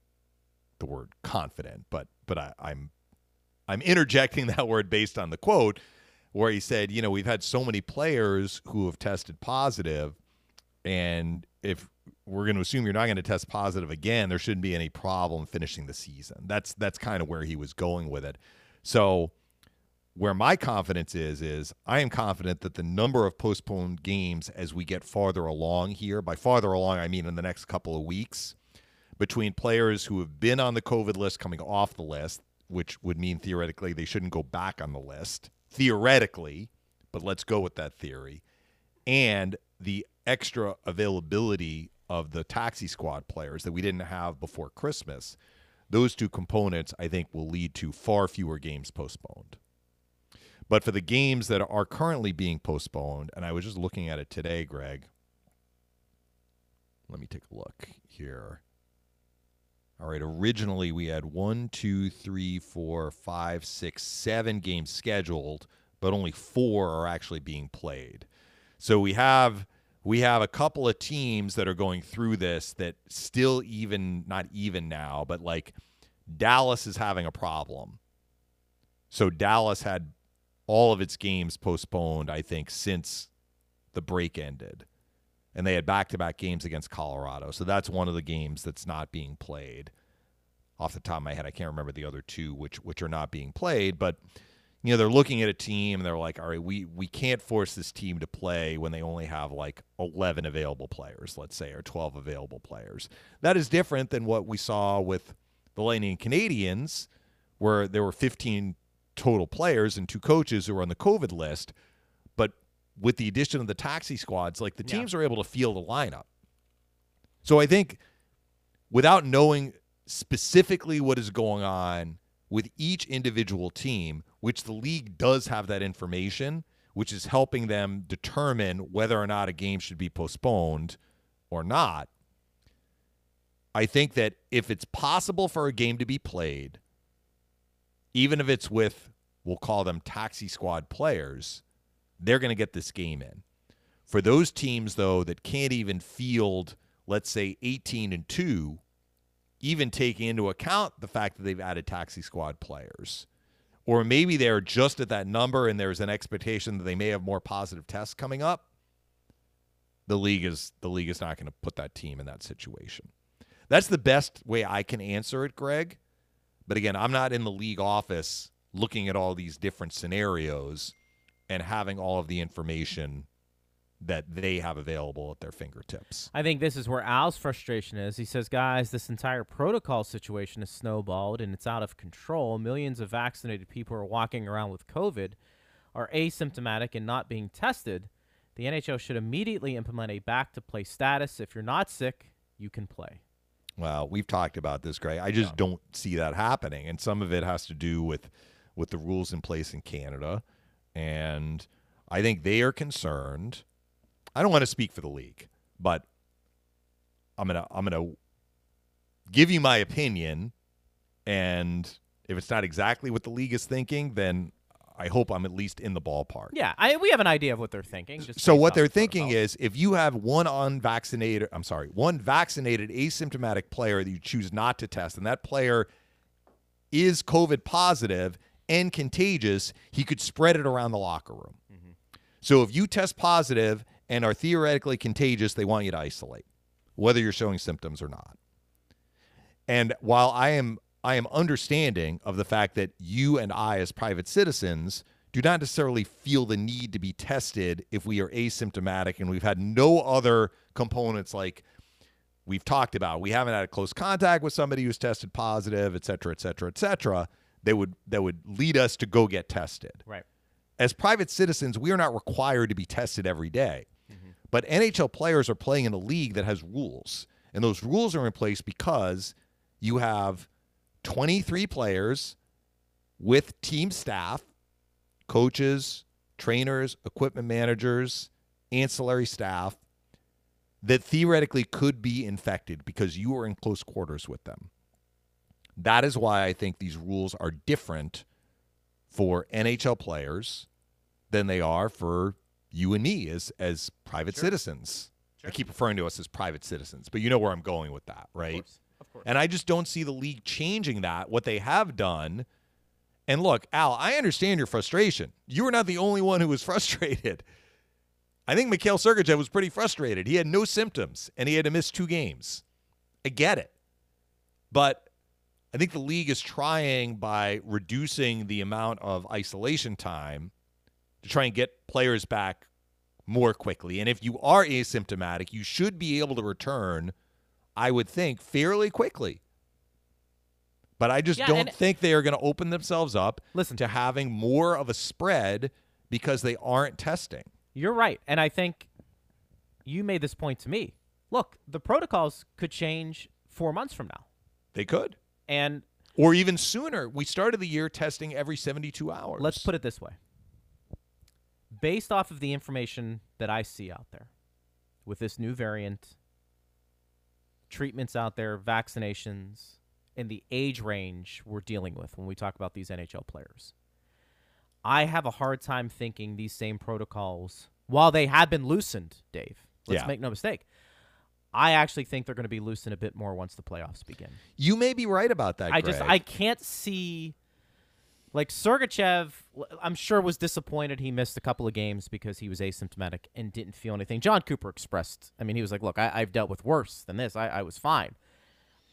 D: the word confident, but but I, I'm I'm interjecting that word based on the quote where he said, you know, we've had so many players who have tested positive, and if we're going to assume you're not going to test positive again, there shouldn't be any problem finishing the season. That's that's kind of where he was going with it. So where my confidence is is I am confident that the number of postponed games as we get farther along here, by farther along I mean in the next couple of weeks, between players who have been on the COVID list coming off the list, which would mean theoretically they shouldn't go back on the list. Theoretically, but let's go with that theory. And the extra availability of the taxi squad players that we didn't have before Christmas. Those two components I think will lead to far fewer games postponed. But for the games that are currently being postponed, and I was just looking at it today, Greg. Let me take a look here. All right, originally we had one, two, three, four, five, six, seven games scheduled, but only four are actually being played. So we have we have a couple of teams that are going through this that still even not even now, but like Dallas is having a problem. So Dallas had all of its games postponed, I think, since the break ended. And they had back to back games against Colorado. So that's one of the games that's not being played. Off the top of my head, I can't remember the other two which which are not being played, but you know, they're looking at a team and they're like, all right, we we can't force this team to play when they only have like 11 available players, let's say, or 12 available players. That is different than what we saw with the Lightning Canadiens, where there were 15 total players and two coaches who are on the COVID list. But with the addition of the taxi squads, like the
C: Yeah.
D: teams are able to field a lineup. So I think without knowing specifically what is going on with each individual team, which the league does have that information, which is helping them determine whether or not a game should be postponed or not. I think that if it's possible for a game to be played, even if it's with, we'll call them taxi squad players, they're going to get this game in. For those teams, though, that can't even field, let's say, 18 and 2, even taking into account the fact that they've added taxi squad players, or maybe they're just at that number and there's an expectation that they may have more positive tests coming up, the league is the league is not going to put that team in that situation. That's the best way I can answer it, Greg. But again, I'm not in the league office looking at all these different scenarios and having all of the information that they have available at their fingertips.
C: I think this is where Al's frustration is. He says, guys, this entire protocol situation has snowballed and it's out of control. Millions of vaccinated people are walking around with COVID, are asymptomatic and not being tested. The NHL should immediately implement a back to play status. If you're not sick, you can play.
D: Well, we've talked about this, Greg. I just don't see that happening, and some of it has to do with with the rules in place in Canada, and I think they are concerned. I don't want to speak for the league, but I'm gonna I'm gonna give you my opinion, and if it's not exactly what the league is thinking, then I hope I'm at least in the ballpark.
C: Yeah, I, we have an idea of what they're thinking.
D: So what they're
C: the
D: thinking
C: protocol.
D: is if you have one unvaccinated, I'm sorry, one vaccinated asymptomatic player that you choose not to test, and that player is COVID positive and contagious, he could spread it around the locker room. Mm-hmm. So if you test positive and are theoretically contagious, they want you to isolate, whether you're showing symptoms or not. And while I am I am understanding of the fact that you and I as private citizens do not necessarily feel the need to be tested if we are asymptomatic and we've had no other components like we've talked about. We haven't had a close contact with somebody who's tested positive, et cetera, et cetera, et cetera. That would that would lead us to go get tested
C: right.
D: as private citizens, we are not required to be tested every day. Mm-hmm. But NHL players are playing in a league that has rules. And those rules are in place because you have 23 players with team staff, coaches, trainers, equipment managers, ancillary staff that theoretically could be infected because you are in close quarters with them. That is why I think these rules are different for NHL players than they are for you and me as as private citizens. I keep referring to us as private citizens, but you know where I'm going with that, right? And I just don't see the league changing that. What they have done, and look, Al, I understand your frustration. You were not the only one who was frustrated. I think Mikhail Sergachev was pretty frustrated. He had no symptoms and he had to miss two games. I get it. But I think the league is trying by reducing the amount of isolation time to try and get players back more quickly. And if you are asymptomatic, you should be able to return, I would think, fairly quickly. But I just
C: Yeah,
D: don't think they are going to open themselves up
C: Listen.
D: to having more of a spread because they aren't testing.
C: You're right. And I think you made this point to me. Look, the protocols could change four months from now.
D: They could.
C: And
D: Or even sooner. We started the year testing every 72 hours.
C: let's put it this way based off of the information that I see out there with this new variant, treatments out there, vaccinations, and the age range we're dealing with when we talk about these NHL players. I have a hard time thinking these same protocols, while they have been loosened, Dave, let's
D: Yeah.
C: make no mistake. I actually think they're going to be loosened a bit more once the playoffs begin.
D: You may be right about that.
C: I just I can't see like Sergachev. I'm sure was disappointed he missed a couple of games because he was asymptomatic and didn't feel anything. Jon Cooper expressed. I mean, he was like, "Look, I, I've dealt with worse than this. I, I was fine."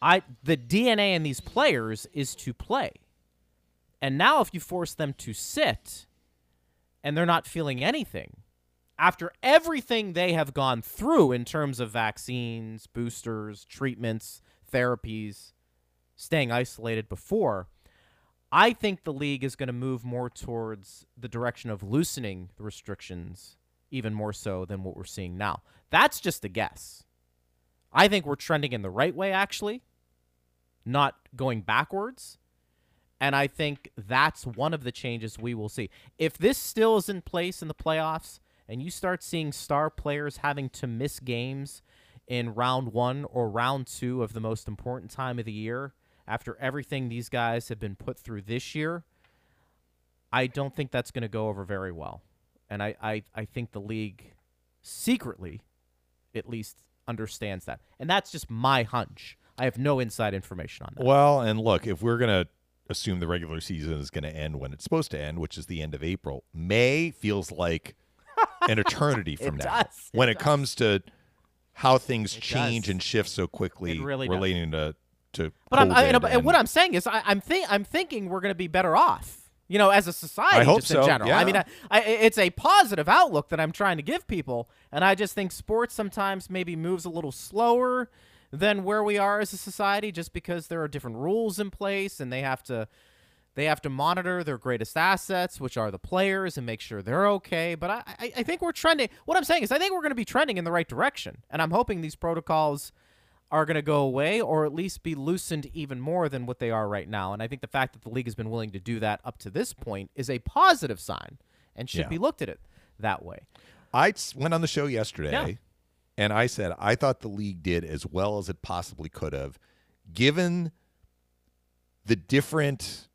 C: I the DNA in these players is to play, and now if you force them to sit, and they're not feeling anything. After everything they have gone through in terms of vaccines, boosters, treatments, therapies, staying isolated before, I think the league is going to move more towards the direction of loosening the restrictions even more so than what we're seeing now. That's just a guess. I think we're trending in the right way, actually, not going backwards. And I think that's one of the changes we will see. If this still is in place in the playoffs and you start seeing star players having to miss games in round one or round two of the most important time of the year after everything these guys have been put through this year, I don't think that's going to go over very well. And I, I, I think the league secretly, at least, understands that. And that's just my hunch. I have no inside information on that.
D: Well, and look, if we're going to assume the regular season is going to end when it's supposed to end, which is the end of April, May feels like an eternity from
C: It
D: now.
C: does.
D: When
C: It
D: it, comes to how things
C: It
D: change
C: does.
D: and shift so quickly
C: really does.
D: relating to to
C: But I'm, I, and
D: and-
C: what I'm saying is, I, I'm think I'm thinking we're going to be better off You know, as a society,
D: I hope
C: just
D: so,
C: in general. I mean, I, I, it's a positive outlook that I'm trying to give people, and I just think sports sometimes maybe moves a little slower than where we are as a society, just because there are different rules in place, and they have to they have to monitor their greatest assets, which are the players, and make sure they're okay. But I, I, I think we're trending. What I'm saying is, I think we're going to be trending in the right direction, and I'm hoping these protocols are going to go away or at least be loosened even more than what they are right now. And I think the fact that the league has been willing to do that up to this point is a positive sign and should
D: Yeah.
C: be looked at it that way.
D: I went on the show yesterday
C: Yeah.
D: and I said I thought the league did as well as it possibly could have, given the different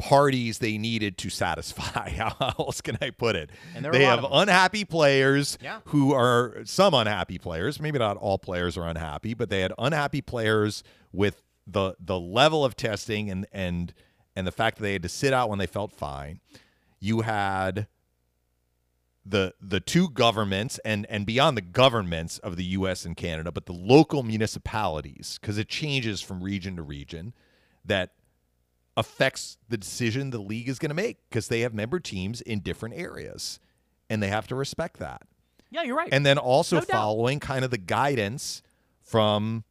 D: parties they needed to satisfy. How else can I put it?
C: And there are a
D: they have unhappy players
C: Yeah.
D: who are some unhappy players. Maybe not all players are unhappy, but they had unhappy players with the the level of testing and and and the fact that they had to sit out when they felt fine. You had the the two governments and and beyond the governments of the US and Canada, but the local municipalities because it changes from region to region that affects the decision the league is going to make because they have member teams in different areas and they have to respect that.
C: Yeah, you're right.
D: And then also
C: No doubt.
D: following kind of the guidance from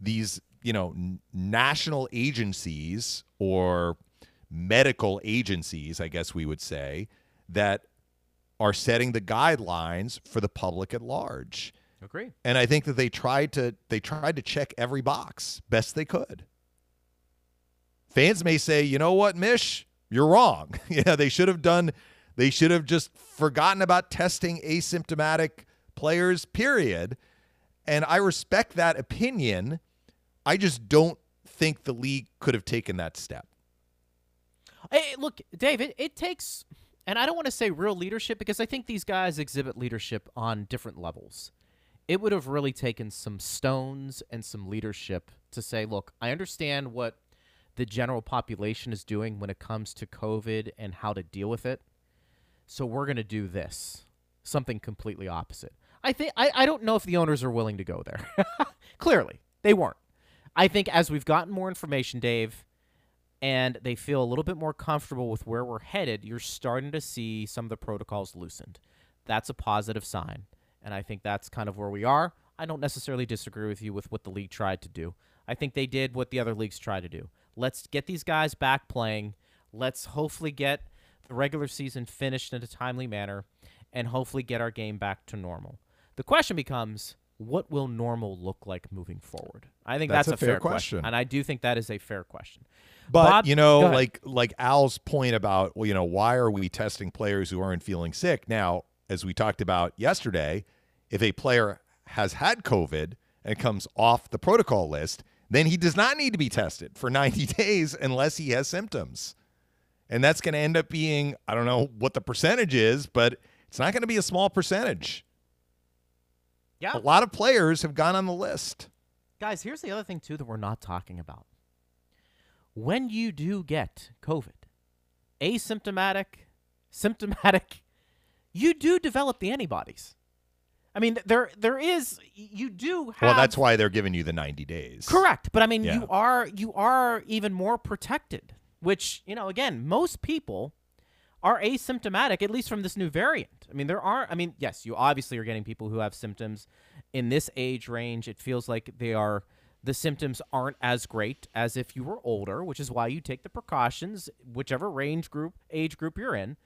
D: these, you know, n- national agencies or medical agencies, I guess we would say, that are setting the guidelines for the public at large.
C: Agree.
D: And I think that they tried to they tried to check every box best they could. Fans may say, "You know what, Mish, you're wrong. yeah, they should have done they should have just forgotten about testing asymptomatic players, period." And I respect that opinion. I just don't think the league could have taken that step.
C: Hey, look, Dave, it, it takes, and I don't want to say real leadership because I think these guys exhibit leadership on different levels. It would have really taken some stones and some leadership to say, look, I understand what the general population is doing when it comes to COVID and how to deal with it. So we're going to do this, something completely opposite. I think I, I don't know if the owners are willing to go there. Clearly, they weren't. I think as we've gotten more information, Dave, and they feel a little bit more comfortable with where we're headed, you're starting to see some of the protocols loosened. That's a positive sign. And I think that's kind of where we are. I don't necessarily disagree with you with what the league tried to do. I think they did what the other leagues try to do. Let's get these guys back playing. Let's hopefully get the regular season finished in a timely manner and hopefully get our game back to normal. The question becomes what will normal look like moving forward? I think
D: That's
C: that's,
D: a fair
C: fair,
D: question.
C: And I do think that is a fair question.
D: But
C: Bob,
D: you know, like like Al's point about well, you know, why are we testing players who aren't feeling sick? Now, as we talked about yesterday, if a player has had COVID and comes off the protocol list, then he does not need to be tested for 90 days unless he has symptoms. And that's going to end up being I don't know what the percentage is, but it's not going to be a small percentage.
C: Yeah.
D: A lot of players have gone on the list.
C: Guys, here's the other thing too that we're not talking about. When you do get COVID, asymptomatic, symptomatic, you do develop the antibodies. I mean, there there is you do have
D: Well, that's why they're giving you the 90 days.
C: Correct, but I mean,
D: Yeah.
C: you are you are even more protected. Which you know, again, most people are asymptomatic, at least from this new variant. I mean, there are. I mean, yes, you obviously are getting people who have symptoms in this age range. It feels like they are the symptoms aren't as great as if you were older, which is why you take the precautions, whichever range group, age group you're in.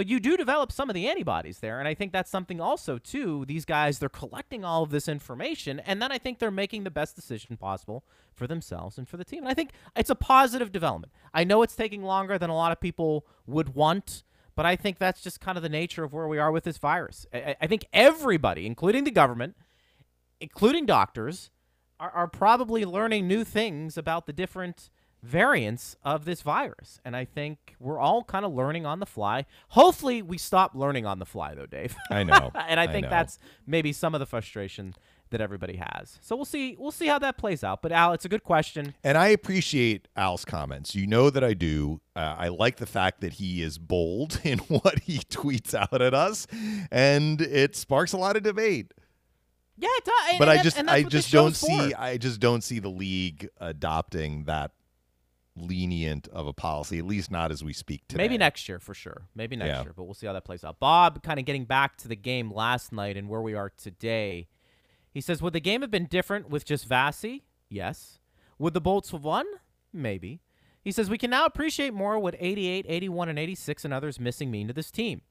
C: But you do develop some of the antibodies there, and I think that's something also too. These guys they're collecting all of this information, and then I think they're making the best decision possible for themselves and for the team. And I think it's a positive development. I know it's taking longer than a lot of people would want, but I think that's just kind of the nature of where we are with this virus. I, I- think everybody, including the government, including doctors, are, are probably learning new things about the different variants of this virus. And I think we're all kind of learning on the fly. Hopefully, we stop learning on the fly, though, Dave.
D: I know.
C: and I think
D: know.
C: that's maybe some of the frustration that everybody has. So we'll see. We'll see how that plays out. But Al, it's a good question.
D: And I appreciate Al's comments. You know that I do. Uh, I like the fact that he is bold in what he tweets out at us, and it sparks a lot of debate.
C: Yeah, it does.
D: But
C: and
D: I just, I just don't
C: for.
D: see, I just don't see the league adopting that lenient of a policy, at least not as we speak today.
C: Maybe next year for sure. Maybe next
D: Yeah.
C: year, but we'll see how that plays out. Bob, kind of getting back to the game last night and where we are today. He says, Would the game have been different with just Vassy? Yes. Would the Bolts have won? Maybe. He says, We can now appreciate more what 88, 81, and 86 and others missing mean to this team.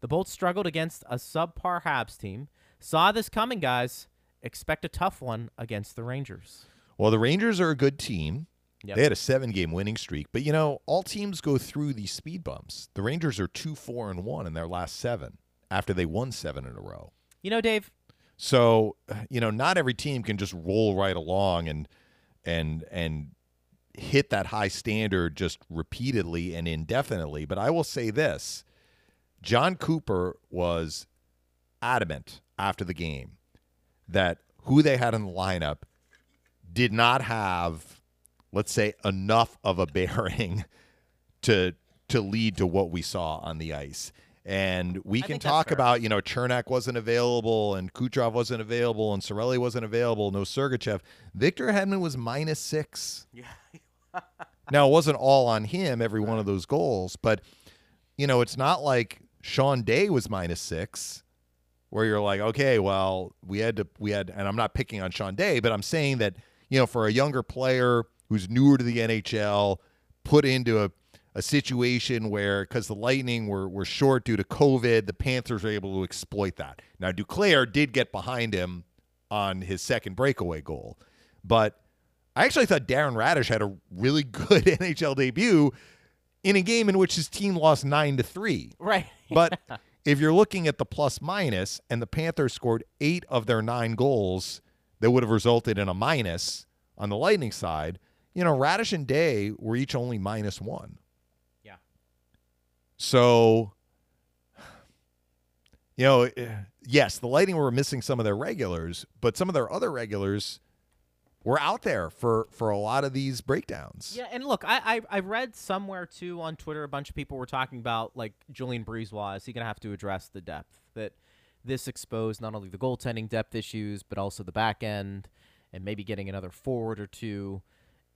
C: The Bolts struggled against a subpar Habs team. Saw this coming, guys. Expect a tough one against the Rangers.
D: Well, the Rangers are a good team.
C: Yep.
D: They had a seven game winning streak, but you know, all teams go through these speed bumps. The Rangers are two, four, and one in their last seven after they won seven in a row.
C: You know, Dave,
D: So, you know, not every team can just roll right along and and and hit that high standard just repeatedly and indefinitely. But I will say this: Jon Cooper was adamant after the game that who they had in the lineup did not have, let's say, enough of a bearing to to lead to what we saw on the ice. And we
C: I
D: can talk about, you know, Cernak wasn't available and Kucherov wasn't available and Cirelli wasn't available, no Sergachev. Victor Hedman was minus six.
C: Yeah.
D: now, it wasn't all on him, every one of those goals, but, you know, it's not like Sean Day was minus six, where you're like, okay, well, we had to, we had, and I'm not picking on Sean Day, but I'm saying that, you know, for a younger player who's newer to the NHL, put into a, a situation where, because the Lightning were, were short due to COVID, the Panthers were able to exploit that. Now, Duclair did get behind him on his second breakaway goal, but I actually thought Darren Raddysh had a really good NHL debut in a game in which his team lost nine to three.
C: Right.
D: But if you're looking at the plus minus, and the Panthers scored eight of their nine goals that would have resulted in a minus on the Lightning side, you know, Raddysh and Day were each only minus one.
C: Yeah.
D: So, you know, eh, yes, the Lightning were missing some of their regulars, but some of their other regulars were out there for for a lot of these breakdowns.
C: Yeah, and look, I, I I read somewhere too on Twitter a bunch of people were talking about like Julien BriseBois is he gonna have to address the depth that this exposed not only the goaltending depth issues but also the back end and maybe getting another forward or two.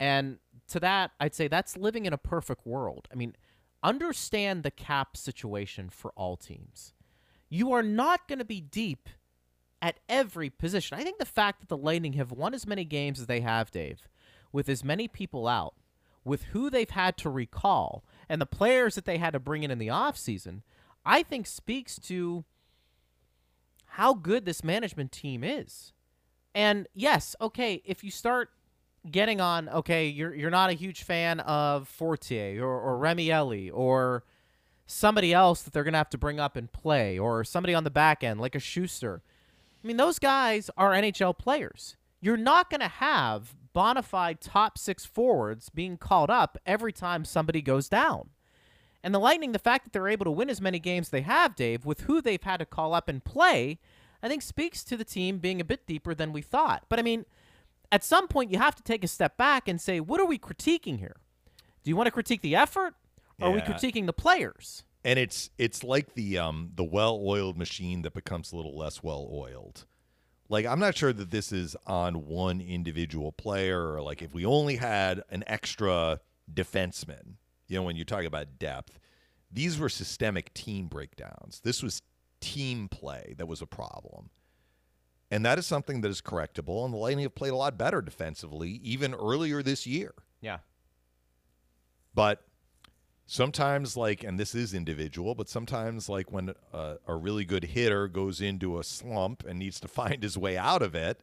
C: And to that, I'd say that's living in a perfect world. I mean, understand the cap situation for all teams. You are not going to be deep at every position. I think the fact that the Lightning have won as many games as they have, Dave, with as many people out, with who they've had to recall, and the players that they had to bring in in the offseason, I think speaks to how good this management team is. And yes, okay, if you start getting on, okay, you're you're not a huge fan of Fortier or, or Remi Elie or somebody else that they're gonna have to bring up and play, or somebody on the back end like a Sustr. I mean, those guys are NHL players. You're not to have bona fide top six forwards being called up every time somebody goes down. And the Lightning, the fact that they're able to win as many games they have, Dave, with who they've had to call up and play, I think speaks to the team being a bit deeper than we thought. But I mean, at some point, you have to take a step back and say, what are we critiquing here? Do you want to critique the effort? Or are we critiquing the players?
D: and it's it's like the um the well-oiled machine that becomes a little less well-oiled. Like I'm not sure that this is on one individual player or like if we only had an extra defenseman, you know, when you talk about depth, these were systemic team breakdowns. This was team play that was a problem. And that is something that is correctable and the Lightning have played a lot better defensively even earlier this year.
C: Yeah.
D: But sometimes, like, and this is individual, but sometimes, like, when a, a really good hitter goes into a slump and needs to find his way out of it,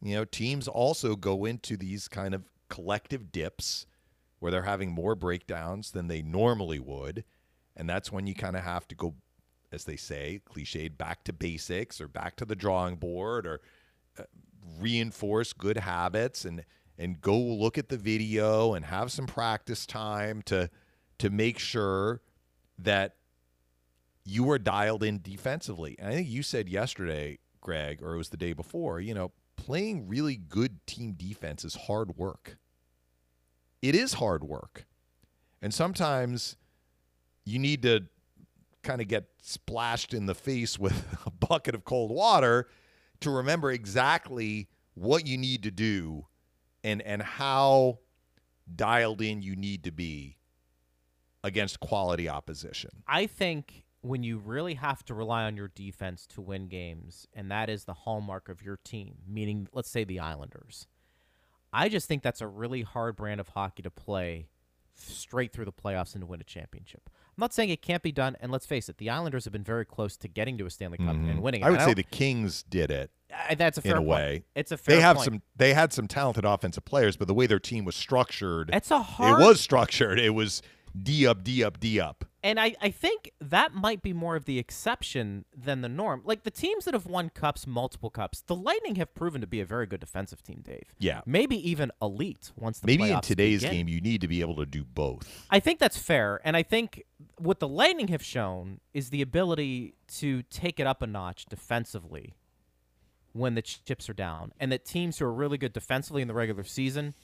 D: you know, teams also go into these kind of collective dips where they're having more breakdowns than they normally would. And that's when you kind of have to go, as they say, cliched, back to basics or back to the drawing board or uh, reinforce good habits and and go look at the video and have some practice time to to make sure that you are dialed in defensively. And I think you said yesterday, Greg, or it was the day before, you know, playing really good team defense is hard work. It is hard work. And sometimes you need to kind of get splashed in the face with a bucket of cold water to remember exactly what you need to do and and how dialed in you need to be against quality opposition.
C: I think when you really have to rely on your defense to win games, and that is the hallmark of your team, meaning, let's say, the Islanders, I just think that's a really hard brand of hockey to play straight through the playoffs and to win a championship. I'm not saying it can't be done, and let's face it, the Islanders have been very close to getting to a Stanley Cup and winning it.
D: Mm-hmm. I would
C: And
D: say the Kings did it
C: I- that's a fair
D: in a
C: point.
D: way.
C: It's a fair
D: They have
C: point.
D: some. They had some talented offensive players, but the way their team was structured,
C: It's a hard.
D: it was structured. It was D up, D up, D up.
C: And I, I think that might be more of the exception than the norm. Like the teams that have won cups, multiple cups, the Lightning have proven to be a very good defensive team, Dave.
D: Yeah.
C: Maybe even elite once the
D: Maybe in today's
C: begin.
D: game, you need to be able to do both.
C: I think that's fair. And I think what the Lightning have shown is the ability to take it up a notch defensively when the chips are down. And that teams who are really good defensively in the regular season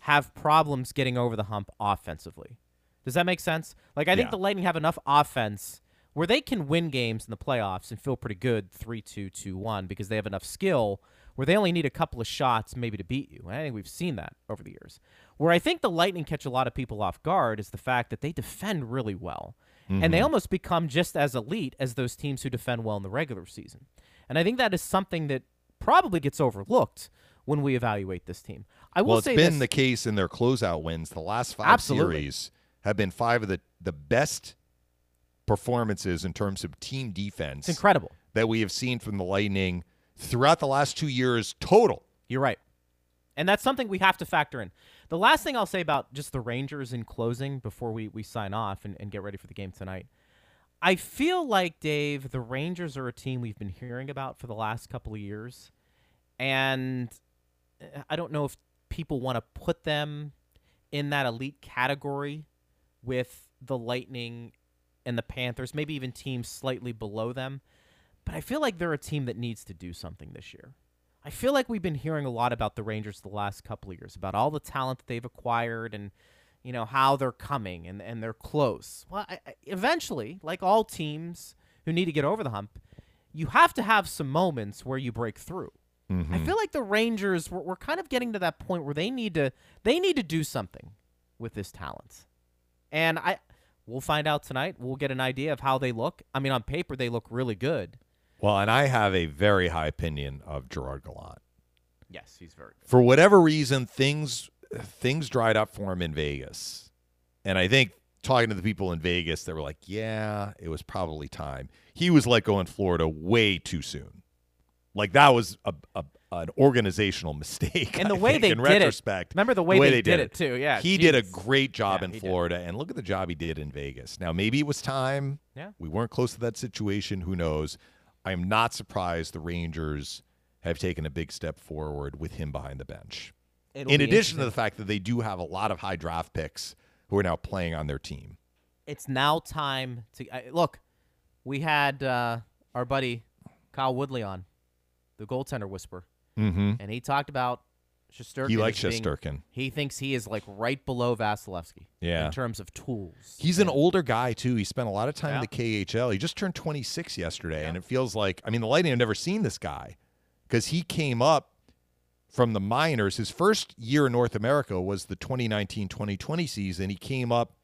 C: have problems getting over the hump offensively. Does that make sense? Like, I think the Lightning have enough offense where they can win games in the playoffs and feel pretty good 3 2 2 1 because they have enough skill where they only need a couple of shots maybe to beat you. And I think we've seen that over the years. Where I think the Lightning catch a lot of people off guard is the fact that they defend really well. And they mm-hmm. almost become just as elite as those teams who defend well in the regular season. And I think that is something that probably gets overlooked when we evaluate this team. I will
D: Well, it's
C: say
D: been
C: this.
D: the case in their closeout wins. The last five
C: Absolutely.
D: series have been five of the, the best performances in terms of team defense
C: it's incredible.
D: that we have seen from the Lightning throughout the last two years total.
C: You're right. And that's something we have to factor in. The last thing I'll say about just the Rangers in closing before we, we sign off and, and get ready for the game tonight. I feel like, Dave, the Rangers are a team we've been hearing about for the last couple of years. And uh, I don't know if people want to put them in that elite category with the Lightning and the Panthers, maybe even teams slightly below them. But I feel like they're a team that needs to do something this year. I feel like we've been hearing a lot about the Rangers the last couple of years, about all the talent that they've acquired and you know how they're coming and, and they're close. Well, I, I, eventually, like all teams who need to get over the hump, you have to have some moments where you break through. I mm-hmm. feel like the Rangers we're, we're kind of getting to that point where they need to they need to do something with this talent. And I we'll find out tonight. We'll get an idea of how they look. I mean, on paper they look really good.
D: Well, and I have a very high opinion of Gerard Gallant.
C: Yes, he's very good.
D: For whatever reason, things things dried up for him in Vegas. And I think talking to the people in Vegas, they were like, yeah, it was probably time. He was let go in Florida way too soon. Like that was a, a an organizational mistake.
C: And the
D: I
C: way
D: think,
C: they
D: in
C: did it-
D: retrospect.
C: remember the way they did it, too, yeah,
D: He did a great job
C: Yeah,
D: in
C: he did.
D: Florida. And look at the job he did in Vegas. Now maybe it was time.
C: Yeah.
D: We weren't close to that situation. Who knows? I am not surprised the Rangers have taken a big step forward with him behind the bench.
C: It'll
D: in
C: be
D: addition to the fact that they do have a lot of high draft picks who are now playing on their team.
C: it's now time to I look. We had uh, our buddy Kyle Woodley on, the goaltender whisperer,
D: Mm-hmm.
C: and he talked about Shesterkin.
D: He likes
C: being-. He thinks he is like right below Vasilevskiy.
D: Yeah.
C: In terms of tools.
D: He's an older guy too. He spent a lot of time in the KHL. He just turned 26 yesterday, and it feels like I mean the Lightning have never seen this guy because he came up from the minors. His first year in North America was the 2019-2020 season. He came up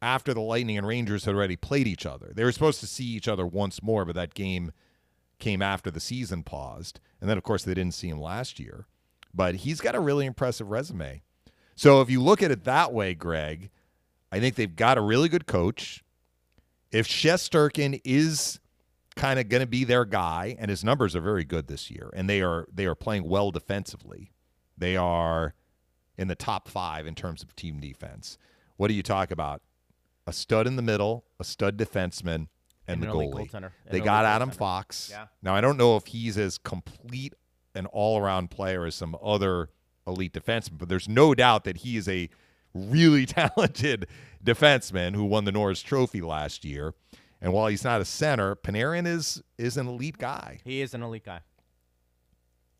D: after the Lightning and Rangers had already played each other. They were supposed to see each other once more, but that game came after the season paused. And then, of course, they didn't see him last year. But he's got a really impressive resume. So if you look at it that way, Greg, I think they've got a really good coach. If Shesterkin is kind of going to be their guy, and his numbers are very good this year, and they are they are playing well defensively. They are in the top five in terms of team defense. What do you talk about? A stud in the middle, a stud defenseman, and,
C: And
D: the goalie.
C: goaltender.
D: They got Adam
C: goaltender.
D: Fox.
C: Yeah.
D: Now I don't know if he's as complete an all-around player as some other elite defensemen, but there's no doubt that he is a really talented defenseman who won the Norris Trophy last year. And while he's not a center, Panarin is is an elite guy
C: He is an elite guy.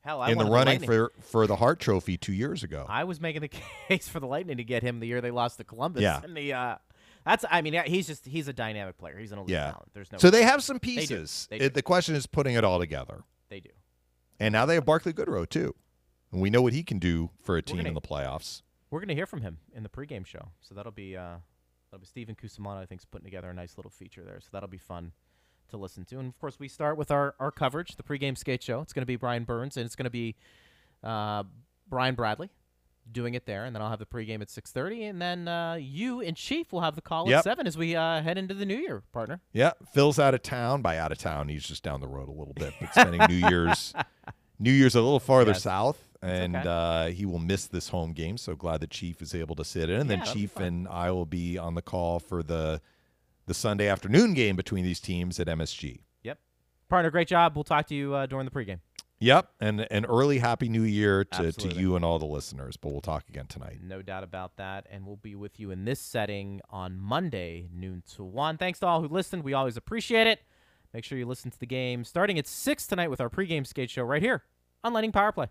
C: Hell, I
D: in the running
C: Lightning-
D: for for the Hart Trophy two years ago.
C: I was making the case for the Lightning to get him the year they lost to Columbus.
D: Yeah.
C: And the uh, that's I mean he's just he's a dynamic player. He's an elite
D: Yeah.
C: talent. There's no
D: so they have some
C: do.
D: pieces.
C: They
D: It- the question is putting it all together.
C: they do.
D: And now they have Barclay Goodrow too. And we know what he can do for a team
C: gonna-
D: in the playoffs.
C: we're going to hear from him in the pregame show. So that'll be uh, that'll be Stephen Cusimano. I think is putting together a nice little feature there. So that'll be fun to listen to. And of course, we start with our our coverage, the pregame skate show. It's going to be Brian Burns and it's going to be uh, Brian Bradley doing it there, and then I'll have the pregame at 6:30, and then uh, you and Chief will have the call
D: Yep.
C: at seven as we uh, head into the new year, partner.
D: Yeah, Phil's out of town. By out of town, he's just down the road a little bit, but spending New Year's New Year's a little farther
C: Yes.
D: south, and
C: okay.
D: uh, he will miss this home game. So glad that Chief is able to sit in, and
C: Yeah,
D: then Chief and I will be on the call for the the Sunday afternoon game between these teams at MSG.
C: Yep, partner, great job. We'll talk to you uh, during the pregame.
D: Yep, and an early Happy New Year to, to you and all the listeners. But we'll talk again tonight.
C: No doubt about that. And we'll be with you in this setting on Monday, noon to 1. Thanks to all who listened. We always appreciate it. Make sure you listen to the game starting at 6 tonight with our pregame skate show right here on Lightning Power Play.